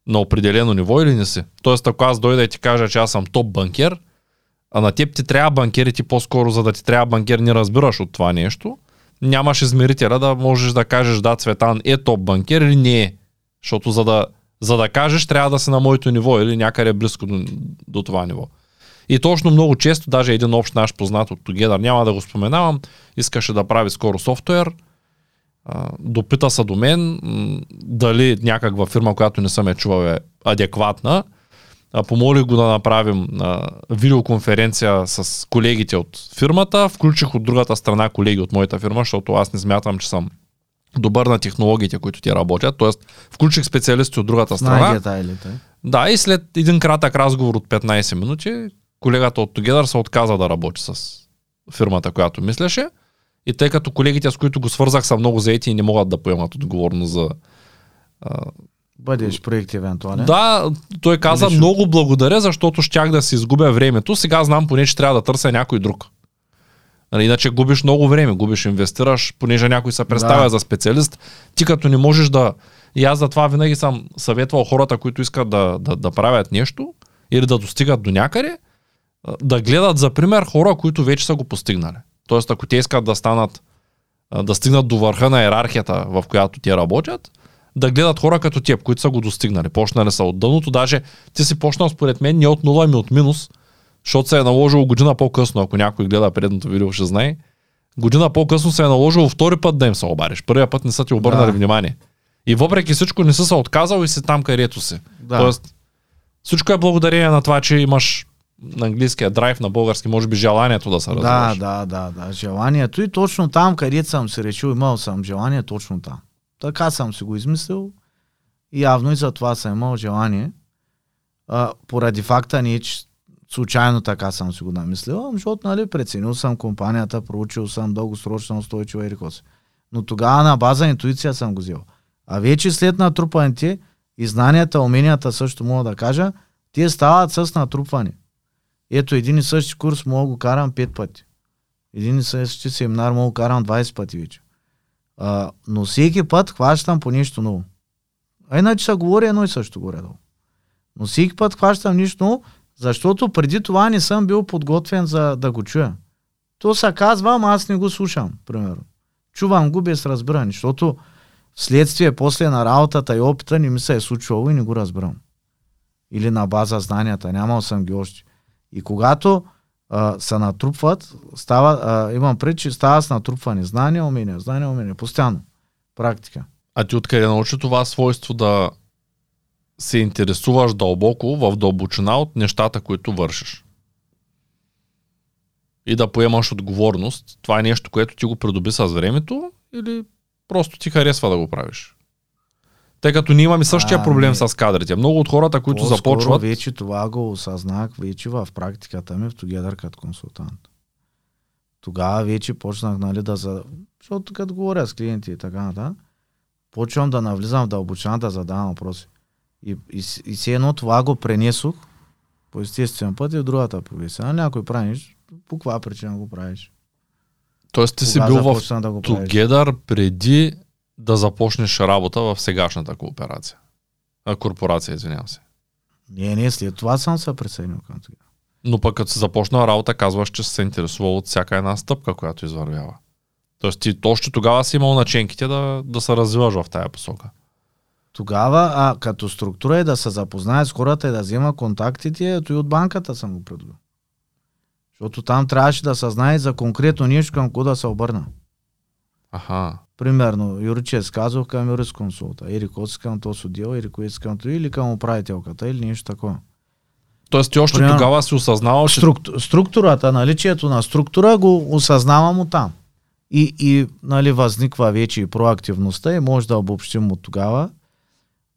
на определено ниво или не си. Тоест, ако аз дойда и ти кажа, че аз съм топ банкер, а на теб ти трябва банкер и ти по-скоро, за да ти трябва банкер, не разбираш от това нещо, нямаш измерителя да можеш да кажеш да, Цветан е топ банкер или не е. Защото за да, за да кажеш, трябва да си на моето ниво или някъде близко до, до това ниво. И точно много често, даже един общ наш познат от Together, няма да го споменавам, искаше да прави скоро софтуер, допита се до мен дали някаква фирма, която не съм е чувал е адекватна. Помолих го да направим видеоконференция с колегите от фирмата. Включих от другата страна колеги от моята фирма, защото аз не смятам, че съм добър на технологиите, които ти работят. Тоест, включих специалисти от другата страна. Да, и след един кратък разговор от 15 минути, колегата от Together се отказа да работи с фирмата, която мислеше. И тъй като колегите, с които го свързах, са много заети и не могат да поемат отговорност за бъдеш проект евентуален. Да, той каза Или много благодаря, защото щях да си изгубя времето. Сега знам поне, че трябва да търся някой друг. Нали, иначе губиш много време, губиш, инвестираш, понеже някой се представя да. за специалист. Ти като не можеш да... И аз затова винаги съм съветвал хората, които искат да, да, да правят нещо или да достигат до някъде, да гледат за пример хора, които вече са го постигнали. Тоест, ако те искат да станат, да стигнат до върха на иерархията, в която те работят, да гледат хора като теб, които са го достигнали. Почнали са от дъното, даже ти си почнал според мен не от нула, ами от минус, защото се е наложило година по-късно, ако някой гледа предното видео, ще знае. Година по-късно се е наложило втори път да им се обадиш. Първия път не са ти обърнали да. внимание. И въпреки всичко не са се отказал и си там, където си. Да. Тоест, всичко е благодарение на това, че имаш на английския драйв, на български, може би желанието да се развиваш. Да, да, да, да. Желанието и точно там, където съм се решил, имал съм желание точно там. Така съм си го измислил и явно и за това съм имал желание. А, поради факта ни, че случайно така съм си го намислил, защото нали, преценил съм компанията, проучил съм дългосрочна устойчива и Но тогава на база интуиция съм го взел. А вече след натрупаните и знанията, уменията също мога да кажа, те стават с натрупване. Ето един и същи курс мога го карам 5 пъти. Един и същи семинар мога го карам 20 пъти вече. А, но всеки път хващам по нещо ново. А иначе се говори едно и също горе-долу. Но всеки път хващам нищо ново, защото преди това не съм бил подготвен за да го чуя. То се казва, ама аз не го слушам, примерно. Чувам го без разбиране, защото вследствие после на работата и опита не ми се е случвало и не го разбирам. Или на база знанията, нямал съм ги още. И когато а, се натрупват, става, а, имам пред, че става с натрупване. Знания, умения, знания, умения. Постоянно. Практика. А ти откъде научи това свойство да се интересуваш дълбоко, в дълбочина от нещата, които вършиш? И да поемаш отговорност. Това е нещо, което ти го придоби с времето или просто ти харесва да го правиш? Тъй като ние имаме същия а, проблем не. с кадрите. Много от хората, които По-скоро започват... вече това го осъзнах вече в практиката ми в Together като консултант. Тогава вече почнах нали, да за... Защото като говоря с клиенти и така нататък, почвам да навлизам в дълбочина да задавам въпроси. И, и, и си едно това го пренесох по естествен път и в другата професия. А някой правиш, по каква причина го правиш? Тоест ти Кога си бил в да Together преди да започнеш работа в сегашната кооперация. А, корпорация, извинявам се. Не, не, след това съм се присъединил към това. Но пък като си започнал работа, казваш, че се интересувал от всяка една стъпка, която извървява. Тоест ти още тогава си имал наченките да, да се развиваш в тая посока. Тогава, а като структура е да се запознае с хората и да взема контактите, ето и от банката съм го предвидил. Защото там трябваше да се знае за конкретно нещо към кого да се обърна. Аха. Примерно, Юричес казах към юрисконсулта, или кой към то судил, или кой към то, или към управителката, или нещо такова. Тоест ти още Примерно, тогава си осъзнавал, че... Структу, структурата, наличието на структура го осъзнавам от там. И, и нали, възниква вече и проактивността и може да обобщим от тогава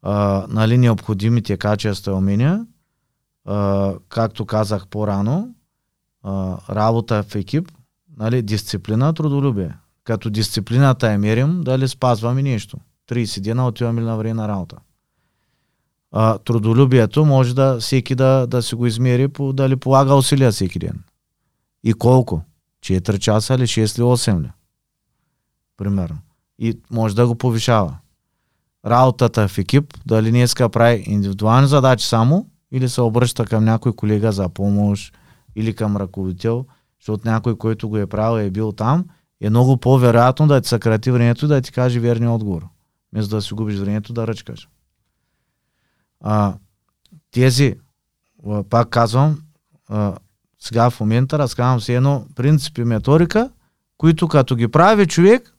а, нали, необходимите качества и умения, а, както казах по-рано, а, работа в екип, нали, дисциплина, трудолюбие като дисциплината е мерим, дали спазваме нещо. 30 дена отиваме ли на време на работа. А, трудолюбието може да всеки да, да си го измери, по, дали полага усилия всеки ден. И колко? 4 часа ли, 6 ли, 8 ли? Примерно. И може да го повишава. Работата в екип, дали не иска прави индивидуални задачи само, или се обръща към някой колега за помощ, или към ръководител, защото някой, който го е правил е бил там е много по-вероятно да ти съкрати времето и да ти каже верния отговор. Вместо да си губиш времето да ръчкаш. А, тези, пак казвам, а, сега в момента разказвам си едно принципи методика, които като ги прави човек,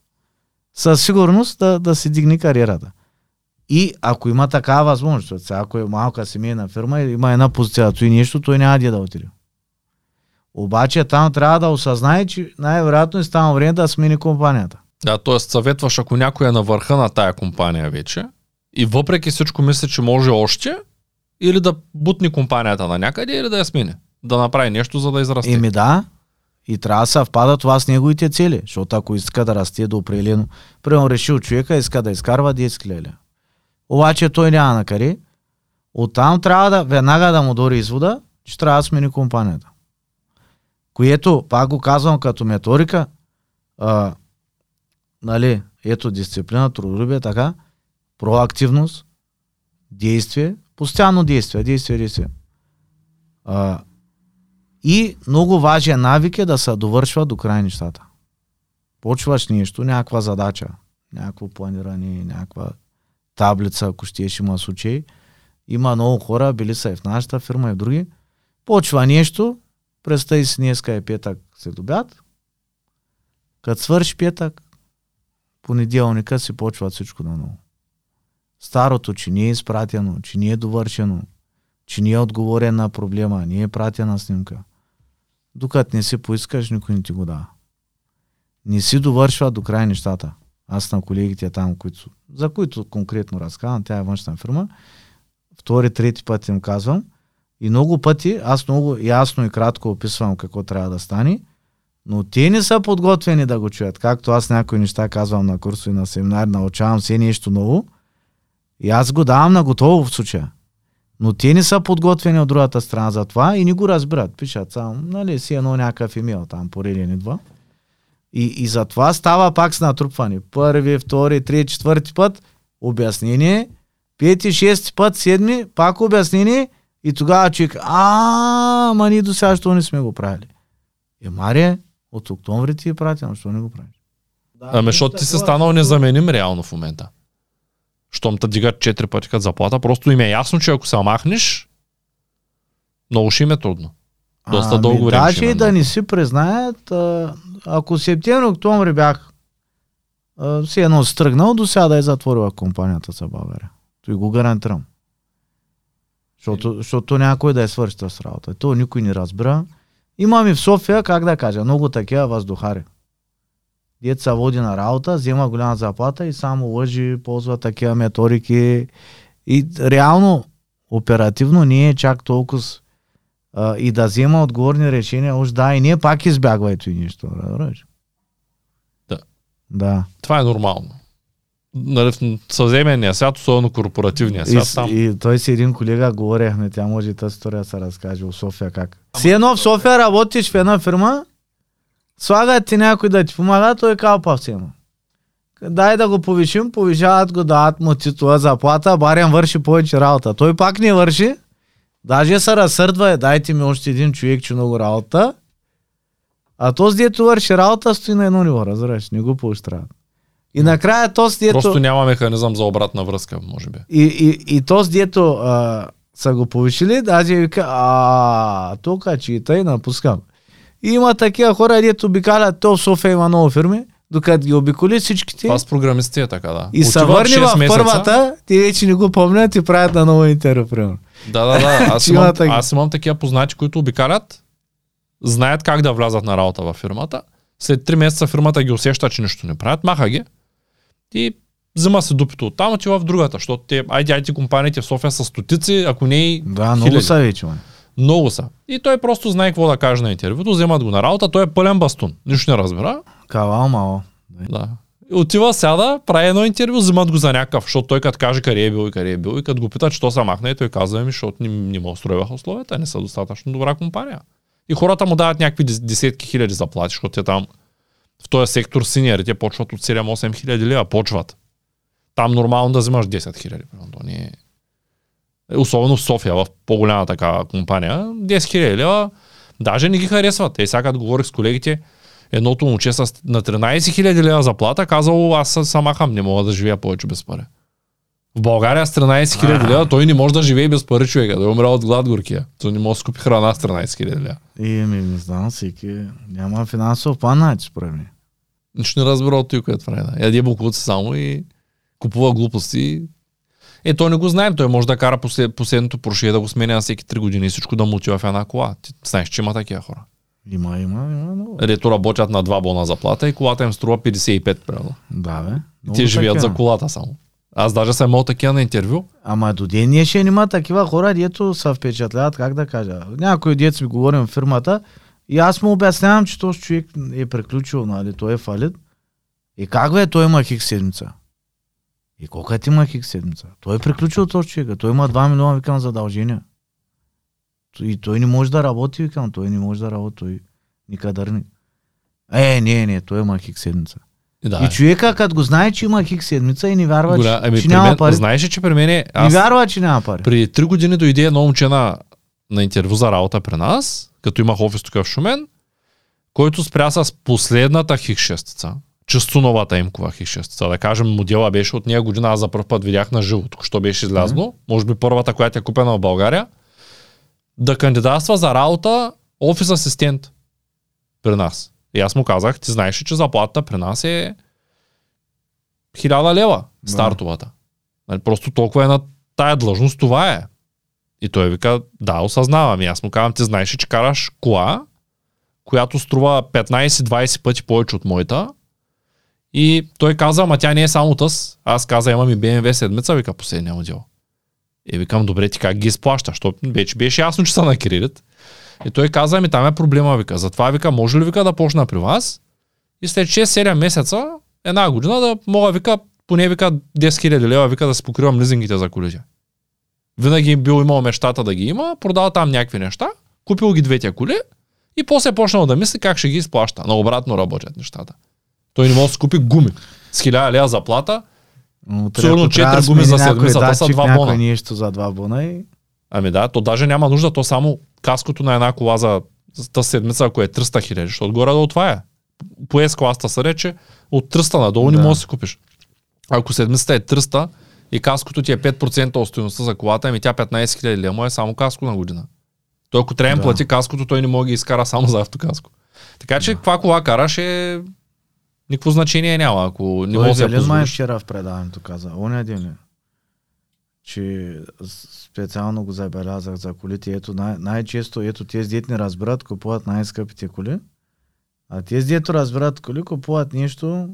със сигурност да, да си дигне кариерата. И ако има такава възможност, сега ако е малка семейна фирма и има една позиция и нещо, той няма да отиде. Обаче там трябва да осъзнае, че най-вероятно е станало време да смени компанията. Да, т.е. съветваш, ако някой е на върха на тая компания вече и въпреки всичко мисля, че може още, или да бутни компанията на някъде, или да я смени. Да направи нещо, за да израсте. Еми да, и трябва да съвпада това с неговите цели, защото ако иска да расте до определено, примерно решил човека, иска да изкарва 10 хиляди. Обаче той няма на къде. Оттам трябва да веднага да му дори извода, че трябва да смени компанията. Което, пак го казвам като методика, а, нали, ето дисциплина, трудолюбие, така, проактивност, действие, постоянно действие, действие, действие. А, и много важен навик е да се довършва до край нещата. Почваш нещо, някаква задача, някакво планиране, някаква таблица, ако ще има случай. Има много хора, били са и в нашата фирма и в други. Почва нещо, представи си днеска е петък след обяд. Като свърши петък, понеделника си почва всичко на ново. Старото, че не е изпратено, че не е довършено, че не е отговорен на проблема, не е пратена снимка. Докато не си поискаш, никой не ти го дава. Не си довършва до край нещата. Аз на колегите там, които, за които конкретно разказвам, тя е външна фирма, втори, трети път им казвам, и много пъти аз много ясно и кратко описвам какво трябва да стане, но те не са подготвени да го чуят. Както аз някои неща казвам на курсове, на семинар, научавам се нещо ново, и аз го давам на готово в случая. Но те не са подготвени от другата страна за това и не го разбират. Пишат само, нали, си едно някакъв имейл там, пореден и. И, и затова става пак с натрупване. Първи, втори, трети, четвърти път обяснение, пети, шести път, седми, пак обяснение и тогава човек, а, ма ние до сега, що не сме го правили. Е, Мария, от октомври ти е пратено, що не го правиш? Да, ами, защото ти си станал незаменим реално в момента щом те дигат 4 пъти като заплата, просто им е ясно, че ако се махнеш, много ще им е трудно. Доста ами, дълго време. Даже и да не си признаят, а, ако септември-октомври бях си едно стръгнал, до сега да е затворила компанията за България. Той го гарантирам. Защото, защото някой да е свърши с работа. То никой не разбира. Имам и в София, как да кажа, много такива въздухари деца води на работа, взема голяма заплата и само лъжи, ползва такива методики. И реално, оперативно не е чак толкова а, и да взема отговорни решения, уж да, и ние пак избягвайте нищо. Да. Да. Това е нормално. Нали, съвременния свят, особено корпоративния свят. И, там... и той си един колега говорехме, тя може и тази история се разкаже в София как. Си едно в София работиш в една фирма, Слагат ти някой да ти помага, той е калпа всема. Дай да го повишим, повишават го, дават му титула заплата, барен върши повече работа. Той пак не върши, даже се разсърдва, е, дайте ми още един човек, че много работа. А този, дето върши работа, стои на едно ниво, разбираш, не го поощряват. И накрая този, дето... Просто няма механизъм за обратна връзка, може би. И, и, и този, дето а, са го повишили, даже вика, а, тук, че и тъй напускам. И има такива хора, дето обикалят, то в София има много фирми, докато ги обиколи всичките. Това с програмистите е така, да. И са върни в първата, ти вече не го помнят и правят на ново интервю, примерно. Да, да, да. Аз, имам, аз имам такива познати, които обикалят, знаят как да влязат на работа във фирмата. След 3 месеца фирмата ги усеща, че нищо не правят, маха ги. И взема се дупито от там, отива в другата, защото те, айде, айде компаниите в София са стотици, ако не и Да, много са вече, много са. И той просто знае какво да каже на интервюто, вземат го на работа, той е пълен бастун. Нищо не разбира. Кавал мало. Да. Отива, сяда, прави едно интервю, вземат го за някакъв, защото той като каже къде е бил и къде е бил и като го питат, що се махне, той казва ми, защото не, не му устроиваха условията, не са достатъчно добра компания. И хората му дават някакви десетки хиляди заплати, защото те там в този сектор синьорите почват от 7-8 хиляди лева, почват. Там нормално да вземаш 10 хиляди. Не е особено в София, в по-голяма такава компания, 10 000 лева, даже не ги харесват. Е, сега говорих с колегите, Едното момче с, на 13 000 лева заплата казало, аз се самахам, не мога да живея повече без пари. В България с 13 000 лева той не може да живее без пари човека, да е умря от глад горкия. Той не може да купи храна с 13 000 лева. И ми не знам, всеки няма финансов план, значи, според мен. Нищо не разбира от той, което. Да. Яде буклуци само и купува глупости. Е, той не го знаем. Той може да кара послед, последното прошие да го сменя на всеки 3 години и всичко да му отива в една кола. Ти знаеш, че има такива хора. Има, има, има много. Дето работят на два бона заплата и колата им струва 55 примерно. Да, бе. Много Те живеят такива. за колата само. Аз даже съм имал такива на интервю. Ама до ден днешен има такива хора, дето се впечатляват, как да кажа. Някой дет ми говорим в фирмата и аз му обяснявам, че този човек е приключил, нали, той е фалит. И как бе, той има хик седмица. И колко ти има хик седмица? Той е приключил този човек. Той има 2 милиона, викам, задължения. И той не може да работи, викам, той не може да работи, той никъдърник. Е, не, не, той има хик седмица. Да, И човека, като го знае, че има хик седмица и не вярва, Голя... Ами, че няма мен, пари. знаеш че при мен Не аз вярва, че няма пари. При три години дойде едно момче на, на интервю за работа при нас, като имах офис тук в Шумен, който спря с последната хих шестица. Чисто новата имкова хих шестица. Да кажем, модела беше от нея година, аз за първ път видях на живо, тук що беше излязло. Може би първата, която е купена в България. Да кандидатства за работа офис асистент при нас. И аз му казах, ти знаеш че заплатата при нас е 1000 лева, Да. стартовата. Нали, просто толкова е на тая длъжност, това е. И той вика, да, осъзнавам. И аз му казвам, ти знаеш че караш кола, която струва 15-20 пъти повече от моята. И той каза, ама тя не е само тъс. Аз каза, имам и BMW седмица, вика последния модел. И викам, добре, ти как ги изплащаш? Защото вече беше ясно, че са на кредит. И той каза, ми там е проблема, вика. Затова вика, може ли вика да почна при вас? И след 6-7 месеца, една година да мога, вика, поне вика 10 000 лева, вика да си покривам лизингите за колите. Винаги бил имал мечтата да ги има, продал там някакви неща, купил ги двете коли и после е почнал да мисли как ще ги изплаща. На обратно работят нещата. Той не може да си купи гуми. С 1000 лева заплата, Но Сигурно ако трябва четири да гуми за седмицата са два бона. нещо за два бона и... Ами да, то даже няма нужда, то само каското на една кола за тази седмица, ако е 300 хиляди, защото горе долу това е. По S класта се рече, от 300 надолу не Да. можеш да си купиш. Ако седмицата е 300 и каското ти е 5% от стоеността за колата, ами тя 15 хиляди лева му е само каско на година. Той ако трябва да Да. плати каското, той не може да изкара само за автокаско. Така че каква кола караш е никакво значение няма, ако не Той можеш да позволиш. вчера в предаването каза, оня ден ли? че специално го забелязах за колите. Ето най- най-често, ето тези дет не разбират, купуват най-скъпите коли. А тези дето разбират коли, купуват нещо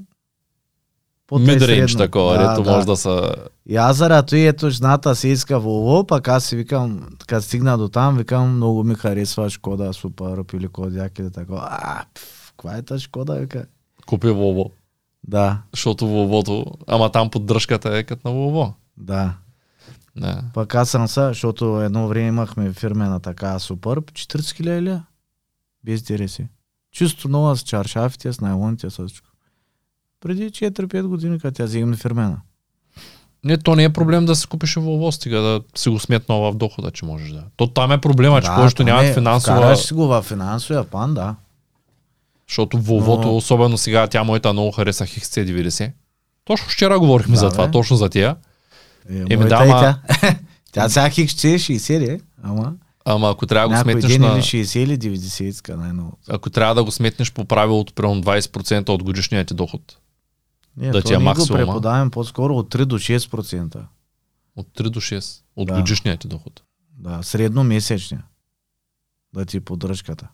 Мидрейндж такова, дето може да са... И аз зарато и ето жената си иска Volvo, пък аз си викам, като стигна до там, викам, много ми харесва Шкода Супер или Кодиак или такова. А, пф, каква е тази Шкода, вика? Купи Volvo. Да, Защото Volvo, ама там поддръжката е като на Volvo. да. Да. Пък аз съм са, защото едно време имахме фирмена така Супер, 40 хиляди ли? Без дереси. Чисто нова с чаршафите, с найлоните, с всичко. Преди 4-5 години, като тя взимаме фирмена. Не, то не е проблем да си купиш Volvo, стига да си го сметнал в дохода, че можеш да. То там е проблема, че повечето там нямат е, финансова... Вкараш си го в финансовия план, да. Защото Volvo, Но- особено сега, тя моята много хареса XC90. Точно вчера говорихме Да, за това, бе. точно за тия. Е, Еми да, ама- тя. тя сега хик ще е 60, ама Ама ако трябва да го сметнеш на... или 60 или 90 иска най-много. Ако трябва да го сметнеш по правилото, примерно 20% от годишния ти доход. Не, Да ти е максимума. го преподаваме по-скоро от 3 до 6%. От 3 до 6. От Да. годишния ти доход. Да, средно месечния. Да ти е поддръжката.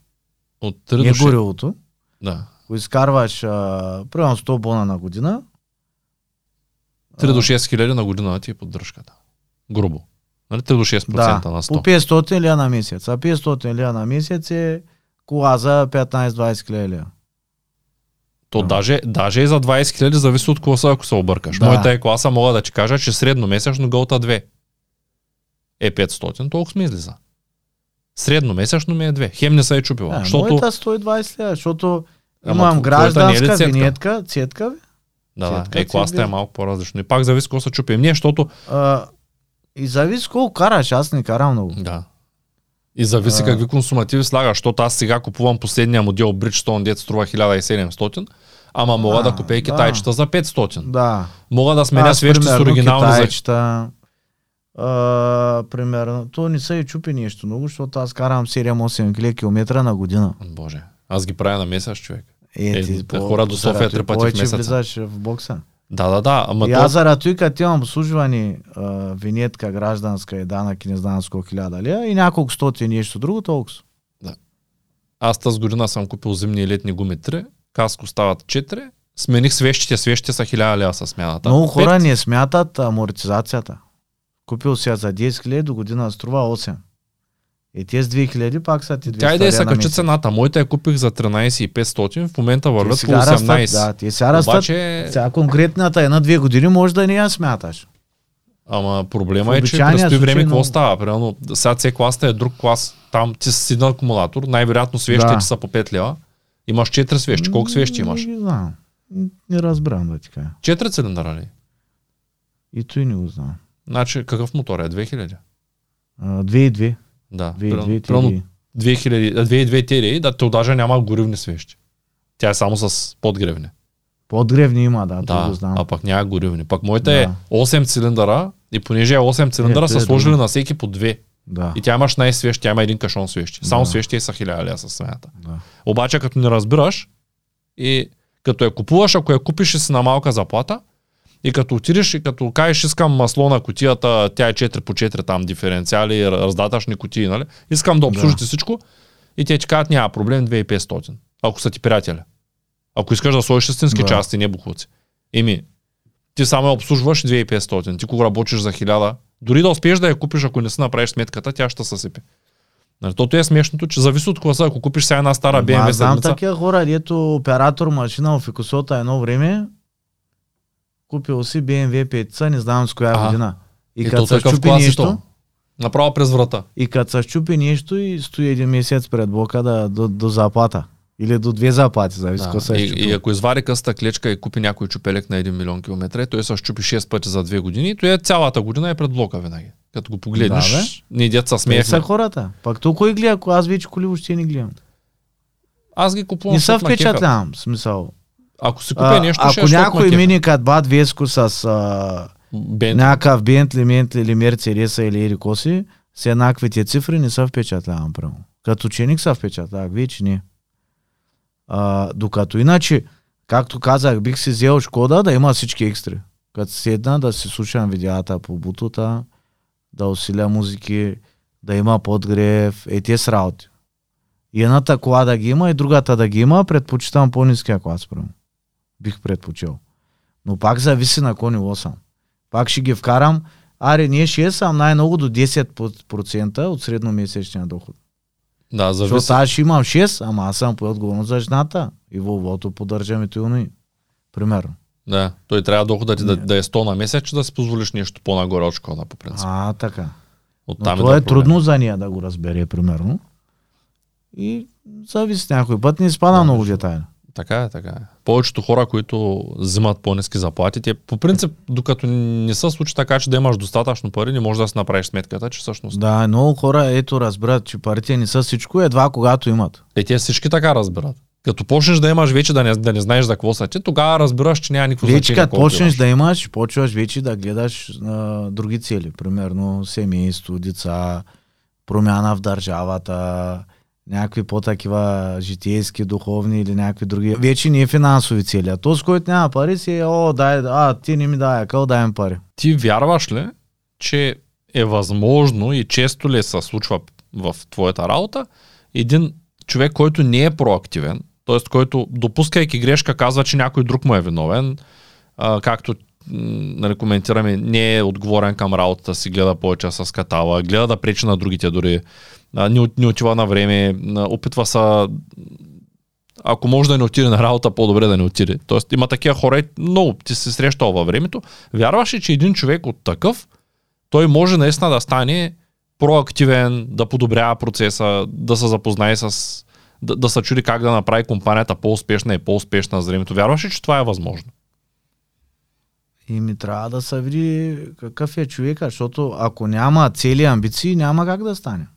От 3 до Не 6. горилото. Да. Го изкарваш, а, примерно 100 бона на година. 3 до а, 6 хиляди на година ти е поддръжката. Грубо. Нали? 3 до 6% да, на по 100. 500 лева на месец. А 500 лева на месец е кола за 15-20 хиляди. То Да. даже, даже и за 20 хиляди зависи от класа, ако се объркаш. Да. Моята е класа, мога да ти кажа, че средно месечно гълта 2 е 500, толкова ми излиза. Средно месечно ми е 2. Хем не се е чупила. Да, защото... Моята 120 лева, защото Ама имам е гражданска цетка? винетка, цетка. Да, да. цветка Е, класата е малко по-различно. И пак зависи какво се чупим. Ние, защото... А, и зависи колко караш, аз не карам много. Да. И зависи А. какви консумативи слагаш, защото аз сега купувам последния модел Bridgestone, дет струва 1700, ама мога да А, купя и да. китайчета за 500. Да. Мога да сменя свещи с оригинални за... а, примерно, то не са и чупи нещо много, защото аз карам 7-8 км на година. Боже, аз ги правя на месец, човек. Е, Е, ти те хора до София три пъти в месеца. влизаш в бокса. Да, да, да, ама и аз заради той, като имам обслужване, а, винетка, гражданска и данък и не знам с колко хиляда лея и няколко стоти нещо друго, толкова. Аз тази година съм купил зимни и летни гуми 3, каско стават 4, смених свещите, свещите са 1000 лева с смяната. Много хора Пет. не смятат амортизацията. Купил я за 10 000, до година струва 8. И тези 2000 пак са ти 200 Тя и да е лея се на качи цената. Моите я купих за 13 и 500, в момента вървят по сега растат, 18. да, те сега растат. Обаче, Сега конкретната една-две години може да не я смяташ. ама проблема е, че случай време какво става? Примерно, сега C класата е друг клас. Там ти си на акумулатор, най-вероятно свещите Да. са по 5 лева. Имаш 4 свещи. Колко свещи имаш? Не знам. Не разбирам да ти кажа. 4 цилиндъра ли? И той не го знам. Значи какъв мотор е? 2000? А, Две и две. Да. Две и примерно- две. примерно тири. 2000, а, 2,2 TDI, да, то даже няма горивни свещи. Тя е само с подгревни. Подгревни има, да, да го знам. а пък няма горивни. Пък моите е Да. 8 цилиндъра и понеже е 8 цилиндъра Е, са е сложили друго. на всеки по 2. Да. И тя има 16 свещи, тя има един кашон свещи. Само Да. свещи са 1000 лева с смената. да. Обаче като не разбираш и като я купуваш, ако я купиш и си на малка заплата, и като отидеш и като кажеш искам масло на кутията, тя е 4 по 4 там диференциали, раздатъчни кутии, нали? Искам да обслужите всичко и те ти кажат няма проблем 2500, ако са ти приятели. Ако искаш да сложиш истински Да. части, не бухлуци. Еми, ти само обслужваш 2500, ти кога работиш за 1000, дори да успееш да я купиш, ако не си направиш сметката, тя ще съсипе. Нали, тото е смешното, че зависи от класа. Ако купиш сега една стара Ама BMW аз знам седмица, такива хора, дето оператор машина в Икосота едно време, купил си BMW 5, не знам с коя А, година. И Ето като се щупи нещо. Направо през врата. и като се щупи нещо и стои един месец пред блока да, до, до заплата. Или до две заплати, зависи какво се е и, и, ако извади къста клечка и купи някой чупелек на 1 милион километра, той се щупи 6 пъти за 2 години, той е цялата година е пред блока винаги. Като го погледнеш, Да, ние деца Те са смеехме. хората. Пак то кой гледа, ако аз вече коли въобще не гледам. Аз ги купувам. Не се впечатлявам, смисъл. Ако си купя нещо, а, ще е, ако някой мини като бат Веско с а, Бен, някакъв Бентли, Ментли или Мерцедеса или Ери Коси, с еднаквите цифри не се впечатлявам прямо. Като ученик се впечатлявах, вече не. А, докато иначе, както казах, бих си взел Шкода да има всички екстри. Като седна да си слушам видеята по бутута, да усиля музики, да има подгрев, е те с работи. И едната кола да ги има и другата да ги има, предпочитам по-низкия клас, прямо. Бих предпочел. Но пак зависи на кой ниво съм. Пак ще ги вкарам. Аре, ние 6 съм най-много до 10% от средномесечния доход. да, Защото зависи. аз ще имам 6, ама аз съм по-отговорно за жената. И Волвото поддържаме и Примерно. Да, той трябва доходът ти да, да е 100 на месец, че да си позволиш нещо по-нагоре от шкода, по принцип. А, така. От Но там това да е трудно за нея да го разбере, примерно. И зависи някой път не изпада Да, много нещо. Така е, така е. Повечето хора, които взимат по-низки заплати, те по принцип, докато не се случи така, че да имаш достатъчно пари, не можеш да си направиш сметката, че всъщност. Да, много хора ето разбират, че парите не са всичко, едва когато имат. Е, те всички така разбират. Като почнеш да имаш вече да не, да не знаеш за какво са ти, тогава разбираш, че няма никакво Вече значение. като колко почнеш да имаш, почваш вече да гледаш а, други цели. Примерно семейство, деца, промяна в държавата, някакви по-такива житейски, духовни или някакви други. Вече не е финансови цели. А този, който няма пари, си е, о, дай, а, ти не ми дай, къл дай ми пари. Ти вярваш ли, че е възможно и често ли се случва в твоята работа, един човек, който не е проактивен, т.е. който допускайки грешка казва, че някой друг му е виновен, а, както нали, коментираме, не е отговорен към работата си, гледа повече с катала, гледа да пречи на другите дори, не, не отива на време, опитва се ако може да не отиде на работа, по-добре да не отиде. Тоест има такива хора, много ти се срещал във времето. Вярваш ли, че един човек от такъв, той може наистина да стане проактивен, да подобрява процеса, да се запознае с... Да, да се чуди как да направи компанията по-успешна и по-успешна с времето. Вярваш ли, че това е възможно? И ми трябва да се види какъв е човека, защото ако няма цели амбиции, няма как да стане.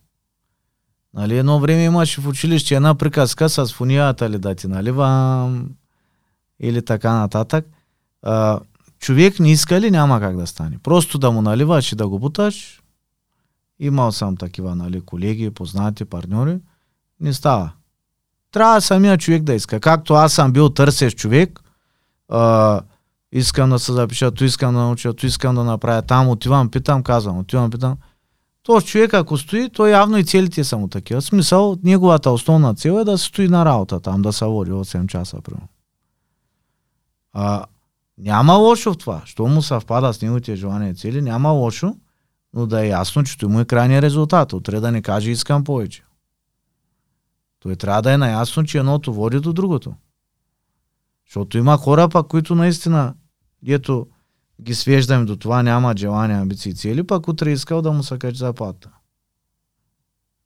Нали, едно време имаше в училище една приказка с фунията ли да ти наливам или така нататък. А, човек не иска ли няма как да стане. Просто да му наливаш и да го буташ. Имал съм такива нали, колеги, познати, партньори. Не става. Трябва самия човек да иска. Както аз съм бил търсещ човек, а, искам да се запиша, то искам да науча, то искам да направя. Там отивам, питам, казвам, отивам, питам. То човек, ако стои, то явно и целите са му такива. В смисъл, неговата основна цел е да се стои на работа там, да се води 8 часа, примерно. А, няма лошо в това. Що му съвпада с неговите желания и цели, няма лошо, но да е ясно, че той му е крайният резултат. Утре да не каже искам повече. Той трябва да е наясно, че едното води до другото. Защото има хора пък, които наистина, ето ги свеждаме до това, няма желания, амбиции цели, пък утре искал да му се качи заплата.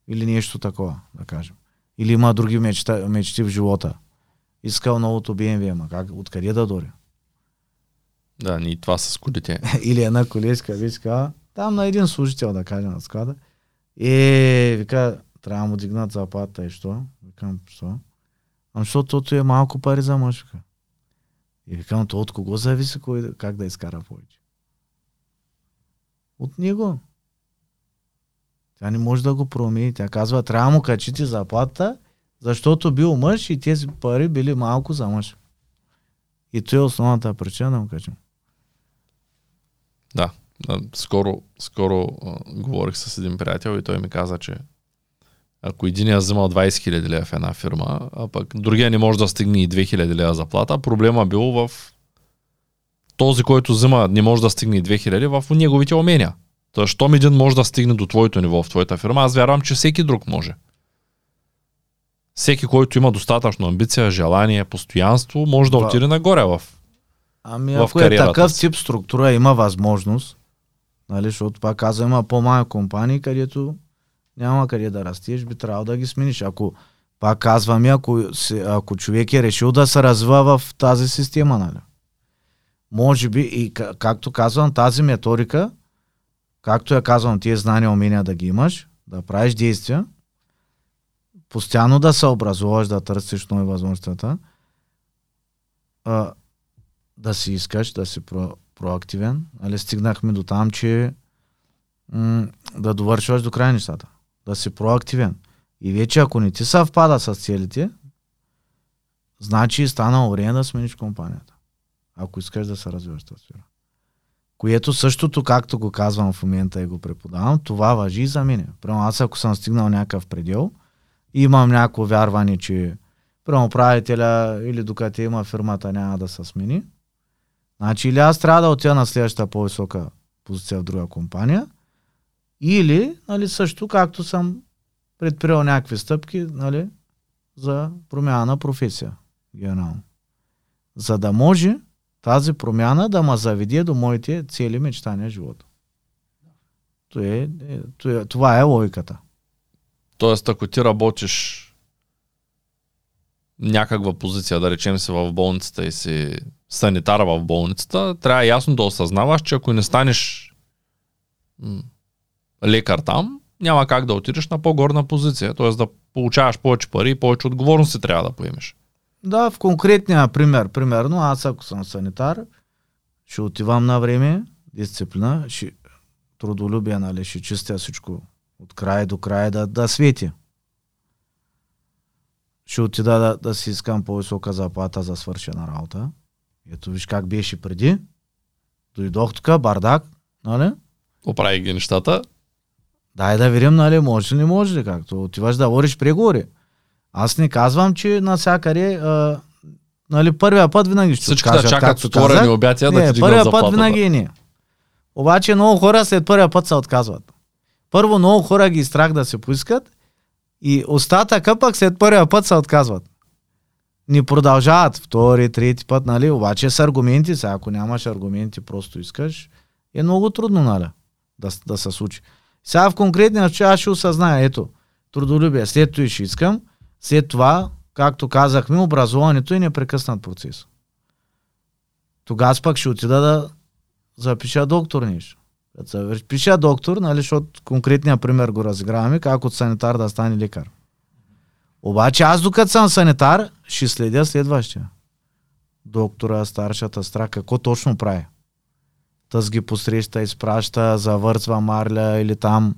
Или нещо такова, да кажем. Или има други мечта, мечти в живота. Искал новото BMW, ма как, откъде да дори? Да, ни това с колите. Или една колечка, вика, там на един служител, да кажем, на склада. Е, вика, трябва да му дигнат заплата и що? Викам, що? Ами, защото е малко пари за мъжка. И викам, то от кого зависи кой, как да изкара повече? От него. Тя не може да го промени. Тя казва, трябва му качите заплата, защото бил мъж и тези пари били малко за мъж. И това е основната причина да му качим. Да. Скоро, скоро а, говорих с един приятел и той ми каза, че ако един е вземал 20 000 лева в една фирма, а пък другия не може да стигне и 2000 лева заплата, проблема бил в този, който взема, не може да стигне и 2000 в неговите умения. Тоест, щом един може да стигне до твоето ниво в твоята фирма, аз вярвам, че всеки друг може. Всеки, който има достатъчно амбиция, желание, постоянство, може да отиде нагоре в Ами в ако е такъв тип структура, има възможност, нали, защото пак казвам, има по-малки компании, където няма къде да растеш, би трябвало да ги смениш. Ако, пак казвам, ако, ако човек е решил да се развива в тази система, нали? Може би, и ка- както казвам, тази методика, както я казвам, тия знания, умения да ги имаш, да правиш действия, постоянно да се образуваш, да търсиш нови възможността, да си искаш, да си про, проактивен. Али стигнахме до там, че м- да довършваш до край нещата. Да си проактивен. И вече ако не ти съвпада с целите, значи станало време да смениш компанията. Ако искаш да се развиваш тази сфера. Което същото, както го казвам в момента и го преподавам, това въжи и за мен. Прямо аз ако съм стигнал някакъв предел, имам някакво вярване, че прямо управителя или докато има фирмата няма да се смени, значи или аз трябва да отида на следващата по-висока позиция в друга компания, или нали, също както съм предприел някакви стъпки нали, за промяна на професия. Генерално. За да може тази промяна да ме заведе до моите цели мечтания живота. Това е, е, това е, това е логиката. Тоест, ако ти работиш някаква позиция, да речем си в болницата и си санитар в болницата, трябва ясно да осъзнаваш, че ако не станеш лекар там, няма как да отидеш на по-горна позиция. Тоест да получаваш повече пари и повече отговорности трябва да поемеш. Да, в конкретния пример, примерно, аз ако съм санитар, ще отивам на време, дисциплина, ще, трудолюбие, нали, ще чистя всичко от край до край да, да свети. Ще отида да, да си искам по-висока заплата за свършена работа. Ето виж как беше преди. Дойдох тук, бардак, нали? Оправи ги нещата. Дай да видим, нали, може ли, не може ли, както отиваш да водиш преговори. Аз не казвам, че навсякъде, а, нали, първия път винаги ще Всички да откажат, чакат отворени обятия да ти първия път винаги е не. Обаче много хора след първия път се отказват. Първо много хора ги страх да се поискат и остатъка пък след първия път се отказват. Не продължават втори, трети път, нали? Обаче с аргументи, сега ако нямаш аргументи, просто искаш, е много трудно, нали? Да, да се случи. Сега в конкретния случай аз ще осъзная, ето, трудолюбие, след това ще искам, след това, както казахме, образуването е непрекъснат процес. Тогава пък ще отида да запиша доктор нещо. Пиша доктор, нали, защото конкретния пример го разиграваме, как от санитар да стане лекар. Обаче аз докато съм санитар, ще следя следващия. Доктора, старшата стра, какво точно прави. Тъс ги посреща, изпраща, завързва марля или там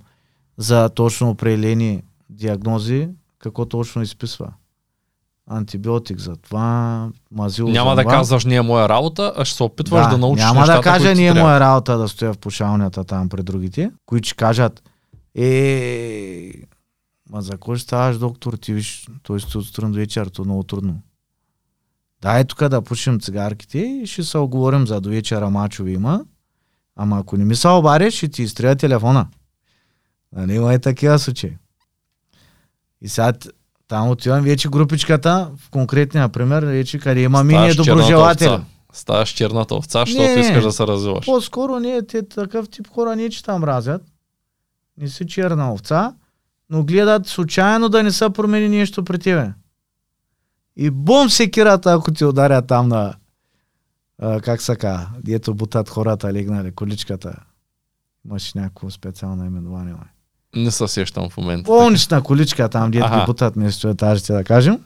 за точно определени диагнози, какво точно изписва. Антибиотик за това, мазил Няма за да казваш, ние е моя работа, а ще се опитваш да, научиш Няма нещата, да кажа, ние трябва. моя работа да стоя в пушалнята там пред другите, които ще кажат, е, ма за кой ставаш доктор, ти виж, той сте от сутрин до вечер, то е много трудно. Дай тук да пушим цигарките и ще се оговорим за до вечера мачове има. Ама ако не ми се обадиш, ще ти изтрия телефона. Нали има и такива случаи. И сега там отивам вече групичката, в конкретния пример, вече къде има мини доброжелатели. Ставаш черната овца, защото Не. искаш да се развиваш. По-скоро ние те, такъв тип хора не че там мразят. Не си черна овца, но гледат случайно да не са промени нещо при тебе. И бум се кирата, ако ти ударят там на а, как са ка, дето бутат хората, легнали, количката. Имаш някакво специално именование. май. Не се сещам в момента. Болнична количка там, дето ги бутат вместо етажите, да кажем.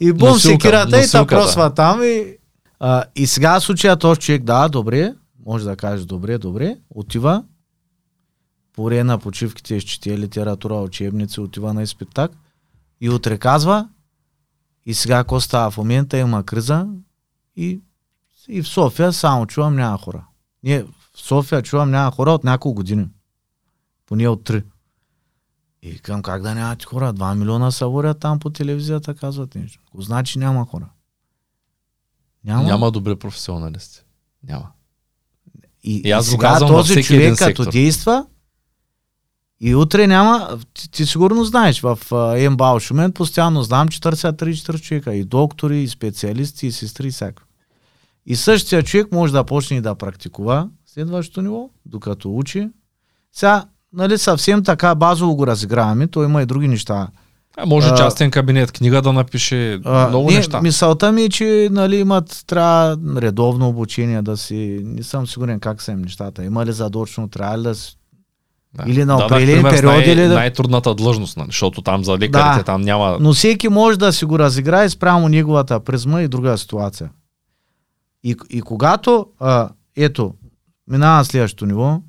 И бум се Носилка, кирата и та просва там и, а, и сега случая този човек, да, добре, може да кажеш добре, добре, отива, по време на почивките изчете литература, учебници, отива на изпит так и утре казва и сега какво става в момента, има криза и, и в София само чувам няма хора. Ние в София чувам няма хора от няколко години. Поне от три. И към как да нямате хора? Два милиона са говорят там по телевизията, казват нещо. Го значи няма хора. Няма. Няма добри професионалисти. Няма. И, И аз го казвам този човек като сектор. действа и утре няма, ти, ти сигурно знаеш, в uh, МБАО Шумен постоянно знам, че търсят 3-4 човека, и доктори, и специалисти, и сестри, и всяко. И същия човек може да почне и да практикува следващото ниво, докато учи. Сега, нали, съвсем така базово го разиграваме, то има и други неща. А, може А, частен кабинет, книга да напише, А, много не, неща. Мисълта ми е, че нали, имат, трябва редовно обучение да си... Не съм сигурен как са им нещата. Има ли задочно, трябва ли да си... Да. или на Дадах определени пример с периоди най- да- Най-трудната длъжност, нали? защото там за лекарите Да. там няма... Но всеки може да си го разиграе спрямо неговата призма и друга ситуация. И, и когато, а, ето, минава на следващото ниво,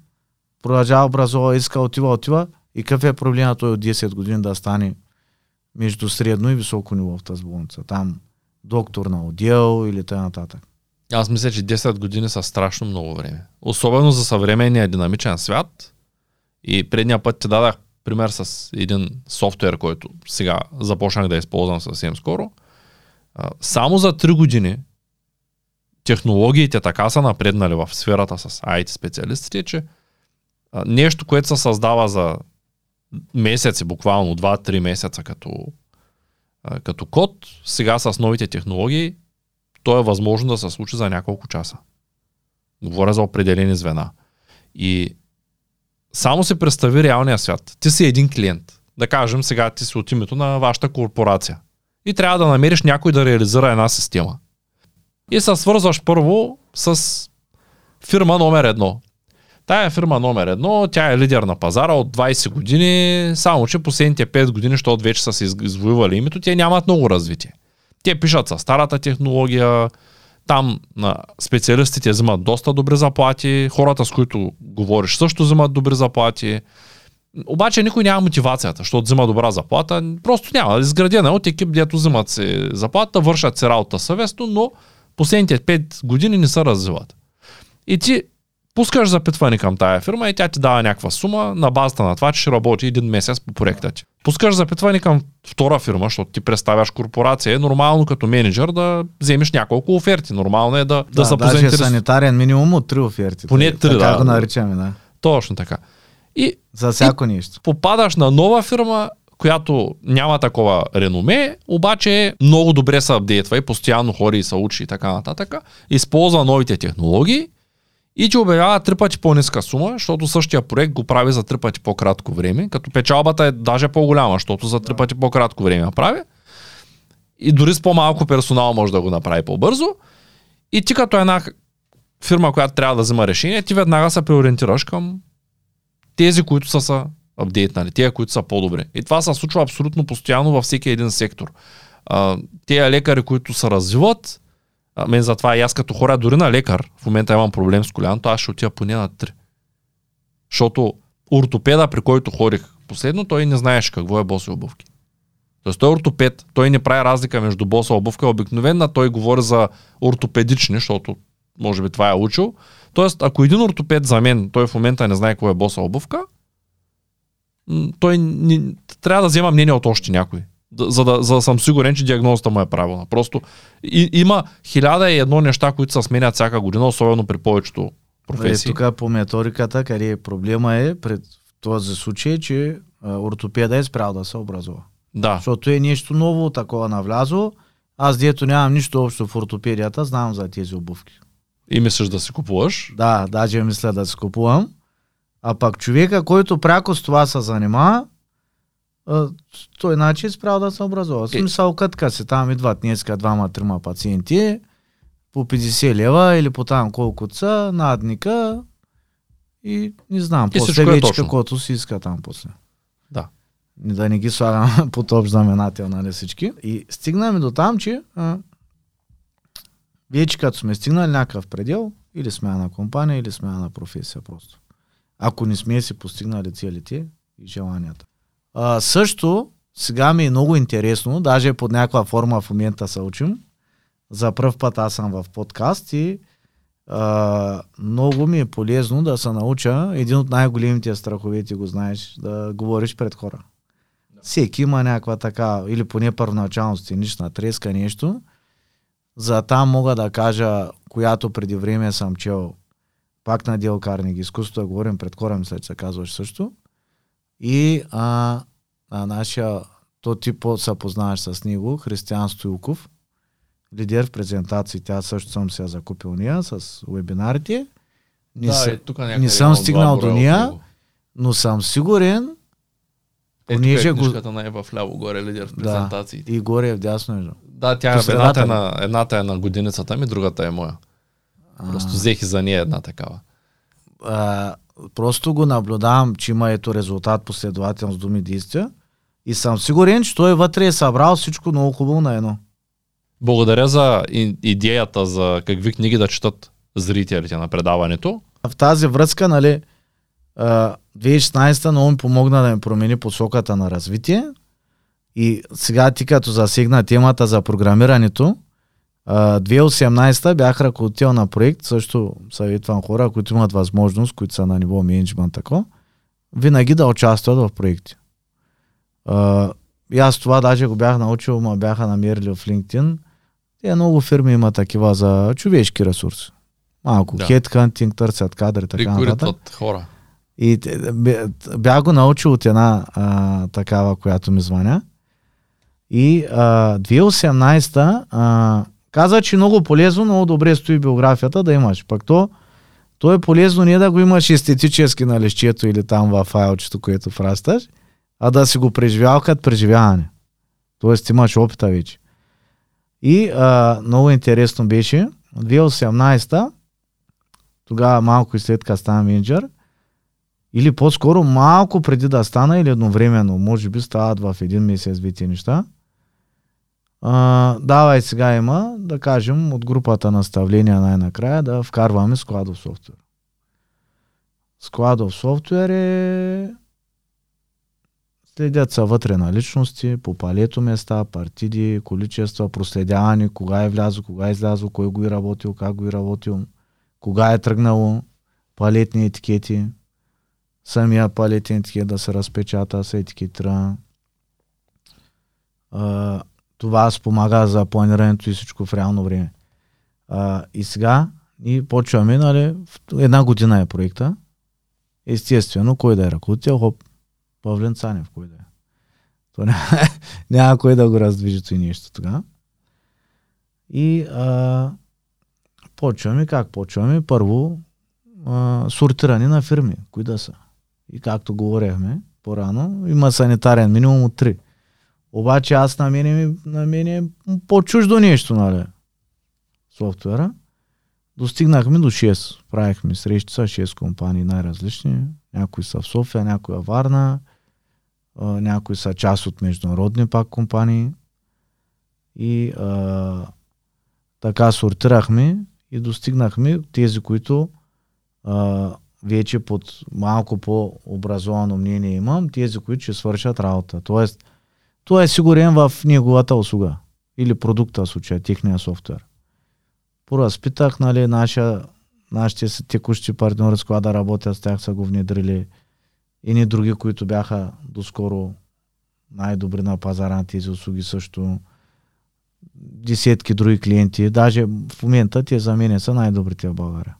продължава образова, иска, отива, отива, и какъв е проблема той от 10 години да стане между средно и високо ниво в тази болница. Там доктор на отдел или т.н. Аз мисля, че 10 години са страшно много време. Особено за съвременния динамичен свят. И предния път ти дадах пример с един софтуер, който сега започнах да използвам съвсем скоро. Само за 3 години технологиите така са напреднали в сферата с IT специалистите, че нещо, което се създава за месеци, буквално 2-3 месеца като, като код, сега с новите технологии то е възможно да се случи за няколко часа. Говоря за определени звена. И само се представи реалния свят. Ти си един клиент. Да кажем сега ти си от името на вашата корпорация. И трябва да намериш някой да реализира една система. И се свързваш първо с фирма номер едно. Тая фирма номер едно, тя е лидер на пазара от 20 години, само че последните 5 години, защото вече са се из- извоювали името, те нямат много развитие. Те пишат със старата технология, там на специалистите взимат доста добри заплати, хората с които говориш също взимат добри заплати. Обаче никой няма мотивацията, защото взима добра заплата. Просто няма. Изградена е от екип, дето взимат се заплата, вършат се работа съвестно, но последните 5 години не се развиват. И ти пускаш запитване към тая фирма и тя ти дава някаква сума на базата на това, че ще работи един месец по проекта ти. Пускаш запитване към втора фирма, защото ти представяш корпорация, е нормално като менеджер да вземеш няколко оферти. Нормално е да, да, да се даже е санитарен минимум от три оферти. Поне три, да. го наричаме, да. Точно така. И За всяко нещо. попадаш на нова фирма, която няма такова реноме, обаче много добре се апдейтва и постоянно хори и се учи и така нататък. Използва новите технологии и ти обявява три пъти по-ниска сума, защото същия проект го прави за три пъти по-кратко време, като печалбата е даже по-голяма, защото за три пъти по-кратко време я прави. И дори с по-малко персонал може да го направи по-бързо. И ти като една фирма, която трябва да взема решение, ти веднага се преориентираш към тези, които са са апдейтнали, тези, които са по-добри. И това се случва абсолютно постоянно във всеки един сектор. А, лекари, които се развиват, а, мен затова и аз като хора, дори на лекар, в момента имам проблем с коляното, аз ще отида поне на 3. Защото ортопеда, при който ходих последно, той не знаеше какво е боси обувки. Тоест той е ортопед, той не прави разлика между боса обувка обикновена, той говори за ортопедични, защото може би това е учил. Тоест, ако един ортопед за мен, той в момента не знае какво е боса обувка, той не, трябва да взема мнение от още някой. За да, за да съм сигурен, че диагнозата му е правилна. Просто и, има хиляда и едно неща, които се сменят всяка година, особено при повечето професии. Е, тук по методиката, къде проблема е пред този случай, че ортопеда е спрял да се образува. Да. Защото е нещо ново, такова навлязло. Аз дето нямам нищо общо в ортопедията, знам за тези обувки. И мислиш да си купуваш? Да, даже мисля да си купувам. А пак човека, който пряко с това се занимава, той иначе е спрял да се образува. Е. смисъл, кътка се там идват днеска двама-трима пациенти по 50 лева или по там колко са, надника и не знам, и после е вече каквото си иска там после. Да. Да не ги слагам под общ знаменател, нали всички. И стигнаме до там, че а, вече като сме стигнали някакъв предел, или смяна на компания, или смяна на професия просто. Ако не сме си постигнали целите и желанията. А, също, сега ми е много интересно, даже под някаква форма в момента се учим. За първ път аз съм в подкаст и а, много ми е полезно да се науча. Един от най-големите страхове, ти го знаеш, да говориш пред хора. Да. Всеки има някаква така, или поне първоначално сценична треска, нещо. За там мога да кажа, която преди време съм чел пак на Дел Карнеги, изкуството да говорим пред мисля, че се казваш също. И а, а нашия, то ти се познаваш с него, Християн Стоилков, лидер в презентации. Тя също съм се закупил ния с вебинарите. Не, да, с... тук не съм стигнал до ния, но съм сигурен, е, понеже го... на Ева в ляво горе, лидер в презентации. Да, и горе в дясно. Да, тя е едната, е на, едната е на годиницата ми, другата е моя. Просто взех и за нея една такава. А, просто го наблюдавам, че има ето резултат последователно с думи действия и съм сигурен, че той вътре е събрал всичко много хубаво на едно. Благодаря за идеята за какви книги да четат зрителите на предаването. В тази връзка, нали, 2016 много ми помогна да ми промени посоката на развитие. И сега ти като засегна темата за програмирането, 2018 бях ръководител на проект, също съветвам хора, които имат възможност, които са на ниво менеджмент тако, винаги да участват в проекти. И аз това даже го бях научил, ма бяха намерили в LinkedIn. Те много фирми има такива за човешки ресурси. Малко да. хедхантинг, търсят кадри, така нататък. хора. И бях го научил от една а, такава, която ми звъня. И а, 2018 а, каза, че много полезно, много добре стои биографията да имаш. Пък то, то е полезно не да го имаш естетически на лещето или там във файлчето, което фрасташ, а да си го преживял като преживяване. Тоест имаш опита вече. И а, много интересно беше, 2018 тогава малко и след като стана менеджер, или по-скоро малко преди да стана или едновременно, може би стават в един месец двете неща, давай сега има, да кажем, от групата наставления най-накрая да вкарваме складов софтуер. Складов софтуер е следят са вътре на личности, по палето места, партиди, количества, проследяване, кога е влязло, кога е излязло, кой го е работил, как го е работил, кога е тръгнало, палетни етикети, самия палетен етикет да се разпечата, се етикетира. Това спомага за планирането и всичко в реално време. А, и сега и почваме, нали, една година е проекта. Естествено, кой да е ръководител, хоп, Павлен Цанев, кой да е. То няма, няма кой да го раздвижи и нещо тогава. И а, почваме, как почваме? Първо, а, сортиране на фирми, кои да са. И както говорихме по-рано, има санитарен минимум от три. Обаче аз на мен, на мен е по-чуждо нещо, нали? Софтуера. Достигнахме до 6. Правихме срещи с 6 компании най-различни. Някои са в София, някои в Варна, някои са част от международни пак компании. И а, така сортирахме и достигнахме тези, които а, вече под малко по-образовано мнение имам, тези, които ще свършат работа. Тоест, той е сигурен в неговата услуга или продукта в случая, техния софтуер. Поразпитах, нали, наша, нашите текущи партньори, с кога да работят с тях, са го внедрили. И ни други, които бяха доскоро най-добри на пазара на тези услуги също. Десетки други клиенти. Даже в момента те за мен са най-добрите в България.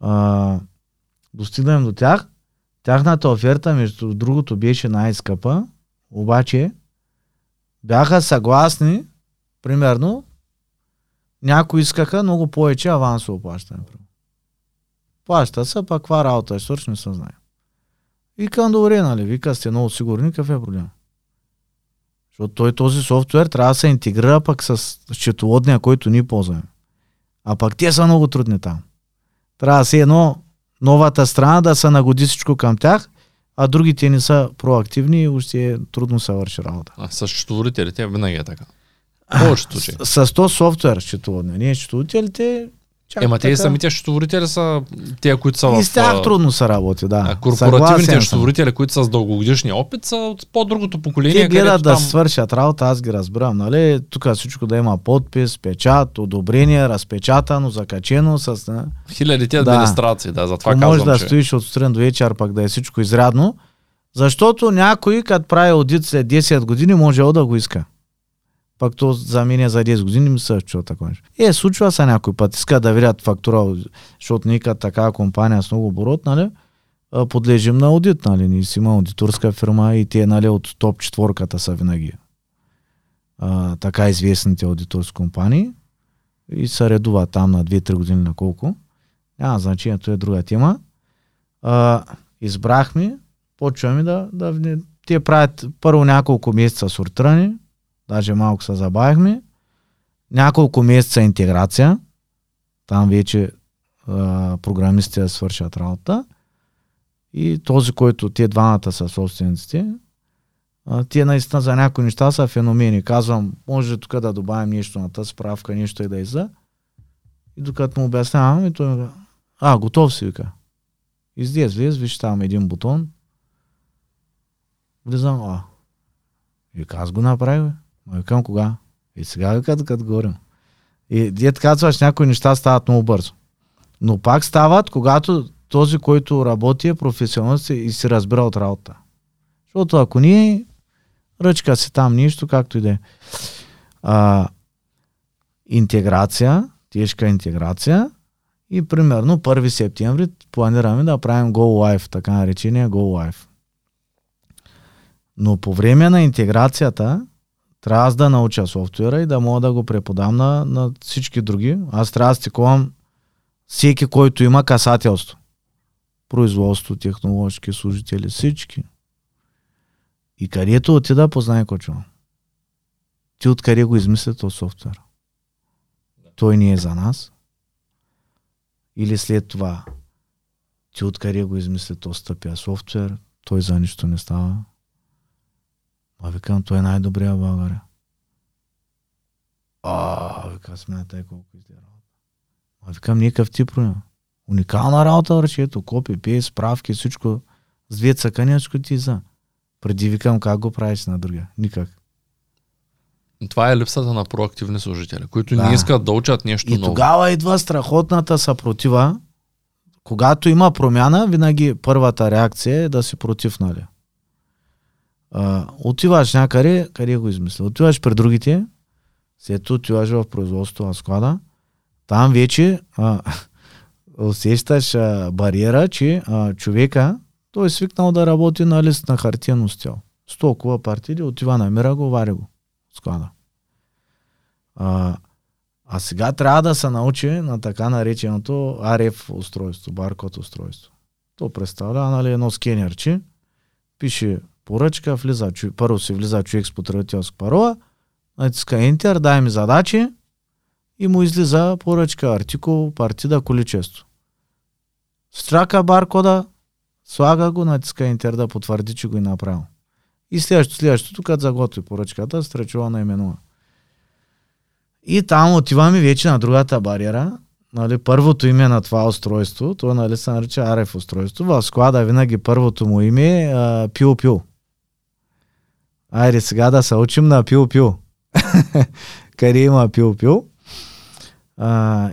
А, достигнем до тях. Тяхната оферта, между другото, беше най-скъпа, обаче бяха съгласни, примерно, някои искаха много повече авансово плащане. Плаща се, пак каква работа е свърш, не съм знае. Викам, добре, нали, вика, сте много сигурни, какъв е проблем? Защото той този софтуер трябва да се интегрира пък с счетоводния, който ние ползваме. А пък те са много трудни там. Трябва да се едно новата страна да се нагоди всичко към тях, а другите не са проактивни и още трудно се върши работа. А с счетоводителите винаги е така. Повечето случаи. С, с то софтуер счетоводния. Ние счетоводителите чак Ема те и така- самите счетоводители са тия, които са И в... с тях трудно се работи, да. а, корпоративните счетоводители, които са с дългогодишния опит, са от по-другото поколение, Те гледат да там... свършат работа, аз ги разбирам, нали? Тук всичко да има подпис, печат, одобрение, разпечатано, закачено с... не? Хилядите Да. администрации, да, затова Това може казвам, да че... стоиш от сутрин до вечер, пък да е всичко изрядно, защото някой, като прави аудит след 10 години, може да го иска. Пък то за за 10 години ми се чува такова нещо. Е, случва се някой път, иска да видят фактура, защото ние като такава компания с много оборот, нали, подлежим на аудит, нали, ние си има аудиторска фирма и те, нали, от топ четворката са винаги а, така известните аудиторски компании и се редуват там на 2-3 години на колко. Няма значение, то е друга тема. А, избрахме, почваме да, да те правят първо няколко месеца сортиране, даже малко се забавихме, няколко месеца интеграция, там вече а, програмистите свършат работа и този, който те двамата са собствениците, а, те наистина за някои неща са феномени. Казвам, може тук да добавим нещо на тази справка, нещо и да иза. И докато му обяснявам, и той ми казва, а, готов си, вика. Излез, влез, виж там един бутон. Влизам, а. Вика, аз го направих, бе. Ма викам кога? И сега вика, като говорим. И дед казваш, някои неща стават много бързо. Но пак стават, когато този, който работи е професионалист и си разбира от работа. Защото ако ние ръчка си там нищо, както и да е. Интеграция, тежка интеграция и примерно 1 септември планираме да правим Go Live, така наречения Go Live. Но по време на интеграцията трябва аз да науча софтуера и да мога да го преподам на, на всички други. Аз трябва да стиковам всеки, който има касателство. Производство, технологически служители, всички. И където отида, познай кочо. Ти откъде го измисли този софтуер? Той не е за нас. Или след това, ти откъде го измисли този тъпия софтуер, той за нищо не става. А викам, той е най-добрия в България. А, вика, смятай колко изде работа. А викам, никакъв тип проблем. Уникална работа върши, ето, копи, пей, справки, всичко. С две цъкания, всичко ти за. Преди викам как го правиш на другия. Никак. Това е липсата на проактивни служители, които Да. не искат да учат нещо И ново. тогава идва страхотната съпротива. Когато има промяна, винаги първата реакция е да си против, нали? Отиваш някъде, къде го измисля? Отиваш при другите, след това отиваш в производството на склада, там вече а, усещаш а, бариера, че а, човека, той е свикнал да работи на лист на хартиено стел. С толкова партиди, отива, намира го, вари го склада. А, а сега трябва да се научи на така нареченото RF устройство, баркод устройство. То представлява нали, едно скенерче, пише поръчка, влиза, първо си влиза човек с потребителска парола, натиска Enter, дай ми задачи и му излиза поръчка, артикул, партида, количество. Страка баркода, слага го, натиска интер да потвърди, че го е направил. И следващото, следващото, като заготви поръчката, стречува наименува. И там отиваме вече на другата бариера. Нали, първото име на това устройство, то нали, се нарича RF устройство. В склада винаги първото му име е Пил-Пил. Айде сега да се учим на Пил-Пил. Къде има Пил-Пил.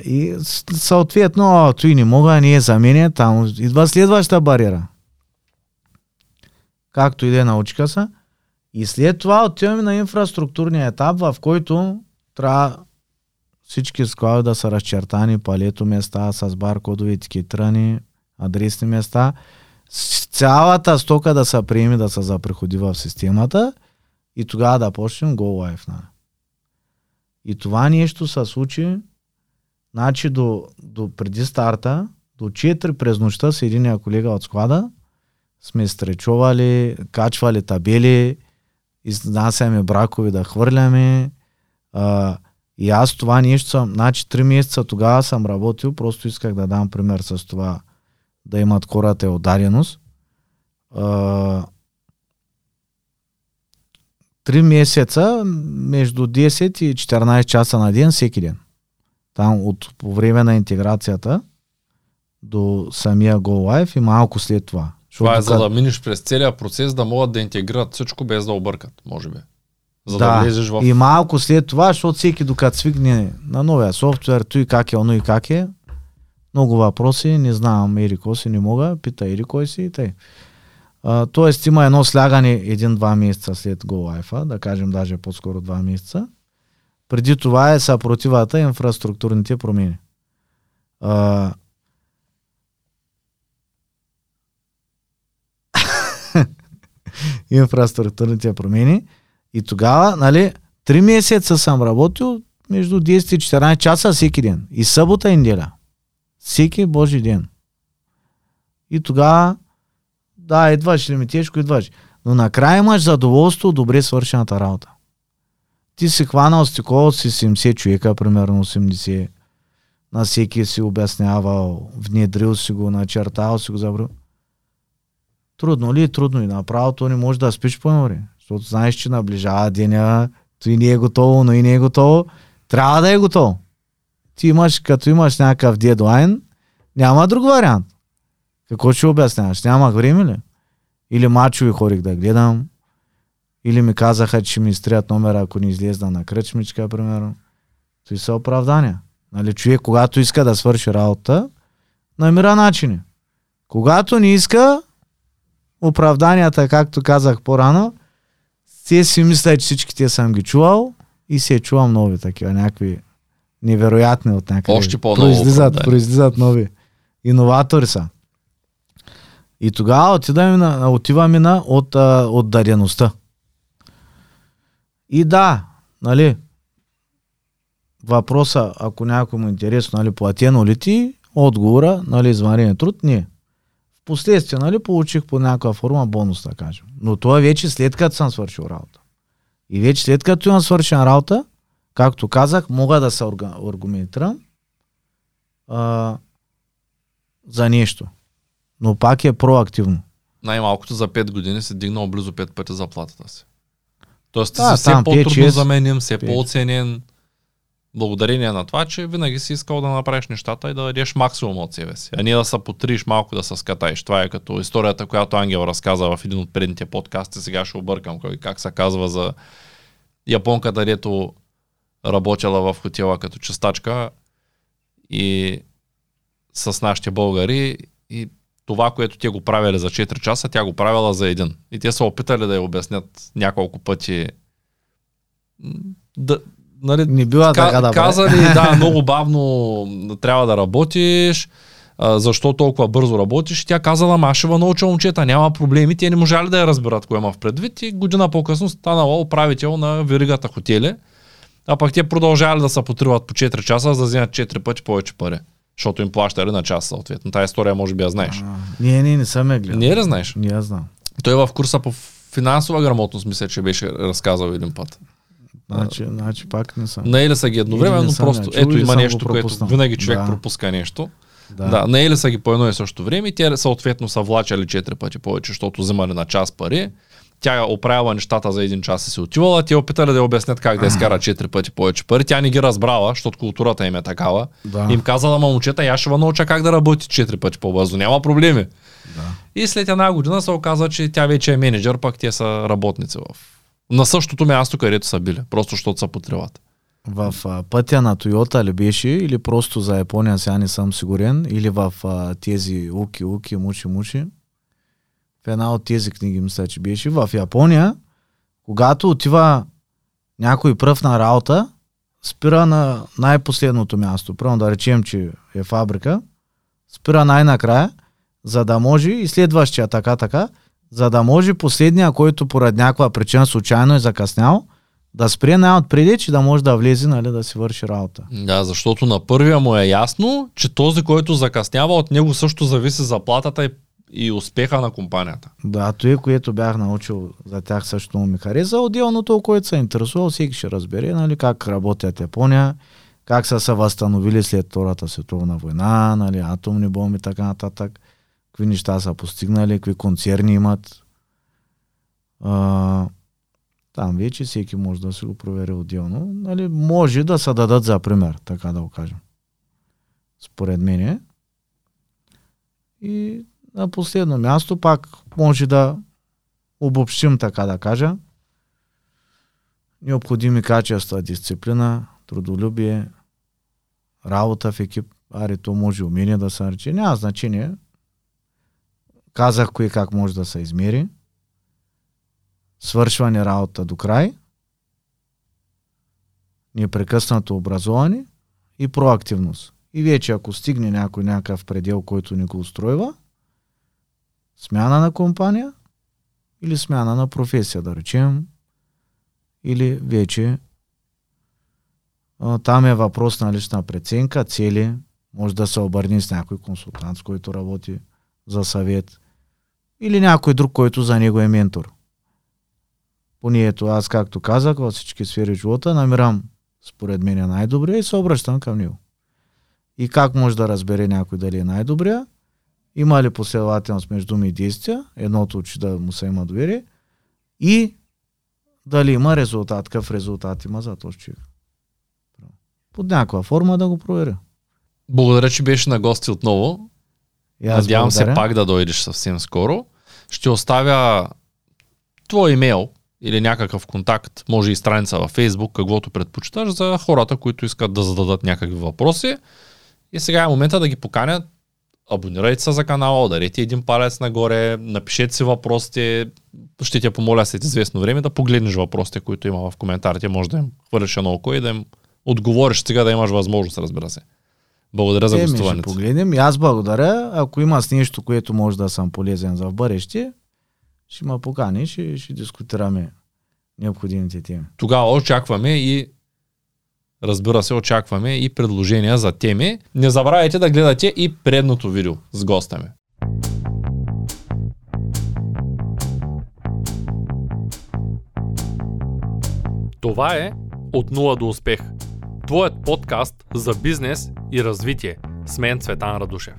И съответно, той не мога, не е заменя, там идва следващата бариера. Както и да е, научка се. И след това отиваме на инфраструктурния етап, в който трябва всички склади да са разчертани, палето места с баркодови етикетрани, адресни места. Цялата стока да се приеме да се заприходи в системата и тогава да почнем Go Live. Нали? И това нещо се случи Значи до, до преди старта, до 4 през нощта с единия колега от склада, сме стречували, качвали табели, изнасяме бракови да хвърляме. А, и аз това нещо съм, значи 3 месеца тогава съм работил, просто исках да дам пример с това, да имат хората отдаденост. А, 3 месеца между 10 и 14 часа на ден всеки ден. Там от по време на интеграцията до самия Go Live и малко след това. Това е за да минеш през целия процес, да могат да интегрират всичко без да объркат, може би. За да, да влезеш в... И малко след това, защото всеки докато свикне на новия софтуер, той как е, оно и как е, много въпроси, не знам, Ери кой си не мога, пита Ери кой си и тъй. Uh, тоест има едно слягане един-два месеца след Go Life, да кажем даже по-скоро два месеца. Преди това е съпротивата инфраструктурните промени. А... инфраструктурните промени. И тогава, нали, три месеца съм работил между 10 и 14 часа всеки ден. И събота и неделя. Всеки Божи ден. И тогава, да, идваш ли ми тежко, идваш. Но накрая имаш задоволство от добре свършената работа ти си хванал стекло си 70 човека, примерно 80. На всеки си обяснявал, внедрил си го, начертал си го, забрал. Трудно ли? Трудно и направо то не може да спиш по море. Защото знаеш, че наближава деня, той не е готово, но и не е готово. Трябва да е готово. Ти имаш, като имаш някакъв дедлайн, няма друг вариант. Какво ще обясняваш? Нямах време ли? Или мачови хорих да гледам, или ми казаха, че ми изтрият номера, ако не излезна на кръчмичка, примерно. Това са оправдания. Нали, човек, когато иска да свърши работа, намира начини. Когато не иска, оправданията, както казах по-рано, те си мисля, че всички те съм ги чувал и си е чувам нови такива, някакви невероятни от някъде. Още по-ново. Произлизат, произлизат нови. Иноватори са. И тогава отиваме на, отиваме на от, от дареността. И да, нали, въпроса, ако някой му е интересно, нали, платено ли ти, отговора, нали, извънреден труд, не. Впоследствие, нали, получих по някаква форма бонус, да кажем. Но това вече след като съм свършил работа. И вече след като имам свършена работа, както казах, мога да се аргументирам а, за нещо. Но пак е проактивно. Най-малкото за 5 години се дигнал близо 5 пъти заплатата си. Тоест ти да, си все по-трудно заменен, все по-оценен, благодарение на това, че винаги си искал да направиш нещата и да дадеш максимум от себе си, а не да се потриш малко да се скатаеш. Това е като историята, която Ангел разказа в един от предните подкасти, сега ще объркам кой, как се казва за японката, дето работила в хотела като частачка и с нашите българи и това, което те го правили за 4 часа, тя го правила за един. И те са опитали да я обяснят няколко пъти. Да, нали, Не била ка, така да Казали, да, много бавно трябва да работиш, а, защо толкова бързо работиш. Тя казала, ма ще науча момчета, няма проблеми. Те не можали да я разберат кое има в предвид и година по-късно станала управител на веригата хотели. А пък те продължавали да се потриват по 4 часа, за да вземат 4 пъти повече пари защото им плащали на час съответно. Тая история може би я знаеш. А, не, не, не съм я гледал. Не я знаеш? Не я знам. Той е в курса по финансова грамотност, мисля, че беше разказал един път. Значи, значи пак не съм. Наели са ги едновременно, Или не просто чул, ето или има нещо, което винаги човек Да. пропуска нещо. Да. Да, наели са ги по едно и също време и те съответно са влачали четири пъти повече, защото вземали на час пари. Тя е оправила нещата за един час и се отивала, те опитали да я обяснят как да изкара четири пъти повече пари. Тя не ги разбрала, защото културата им е такава. Да. Им казала, момчета, я ще ви науча как да работи четири пъти по-бързо, няма проблеми. Да. И след една година се оказа, че тя вече е менеджер, пък те са работници в... На същото място, където са били, просто защото са потребат. В а, пътя на Тойота ли беше или просто за Япония, сега не съм сигурен, или в а, тези Уки, Уки, Мучи, Мучи. Една от тези книги мисля, че беше. В Япония, когато отива някой пръв на работа, спира на най-последното място. Първо да речем, че е фабрика, спира най-накрая, за да може и следващия така така, за да може последния, който поради някаква причина случайно е закъснял, да спре най-отпреди, че да може да влезе, нали, да си върши работа. Да, защото на първия му е ясно, че този, който закъснява, от него също зависи заплатата и, и успеха на компанията. Да, той, което бях научил за тях също ми хареса. Отделно то, което се интересува, всеки ще разбере, нали, как работят Япония, как са се възстановили след Втората световна война, нали, атомни бомби и така нататък, какви неща са постигнали, какви концерни имат. А, там вече всеки може да си го провери отделно. Нали, може да се дадат за пример, така да го кажем. Според мен. И на последно място пак може да обобщим, така да кажа. Необходими качества, дисциплина, трудолюбие, работа в екип. Аре, то може умение да се нарече. Няма значение. Казах кое как може да се измери. Свършване работа до край. Непрекъснато образование и проактивност. И вече ако стигне някой някакъв предел, който не го устройва, смяна на компания или смяна на професия, да речем, или вече а, там е въпрос на лична преценка, цели, може да се обърне с някой консултант, с който работи за съвет, или някой друг, който за него е ментор. Поне ето аз, както казах, във всички сфери живота намирам според мен е най-добрия и се обръщам към него. И как може да разбере някой дали е най-добрия? Има ли последователност между думи и действия? Едното, че да му се има доверие. И дали има резултат, какъв резултат има за този човек. Под някаква форма да го проверя. Благодаря, че беше на гости отново. И аз Надявам се благодаря. пак да дойдеш съвсем скоро. Ще оставя твой имейл или някакъв контакт, може и страница във Facebook, каквото предпочиташ, за хората, които искат да зададат някакви въпроси. И сега е момента да ги поканят. Абонирайте се за канала, ударете един палец нагоре, напишете си въпросите. Ще те помоля след известно време да погледнеш въпросите, които има в коментарите. Може да им хвърлиш едно око и да им отговориш сега да имаш възможност, разбира се. Благодаря за Еми, ще гостуването. погледнем. И аз благодаря. Ако има с нещо, което може да съм полезен за в бъдеще, ще ме поканиш и ще дискутираме необходимите теми. Тогава очакваме и разбира се, очакваме и предложения за теми. Не забравяйте да гледате и предното видео с госта ми. Това е От нула до успех. Твоят подкаст за бизнес и развитие. С мен Цветан Радушев.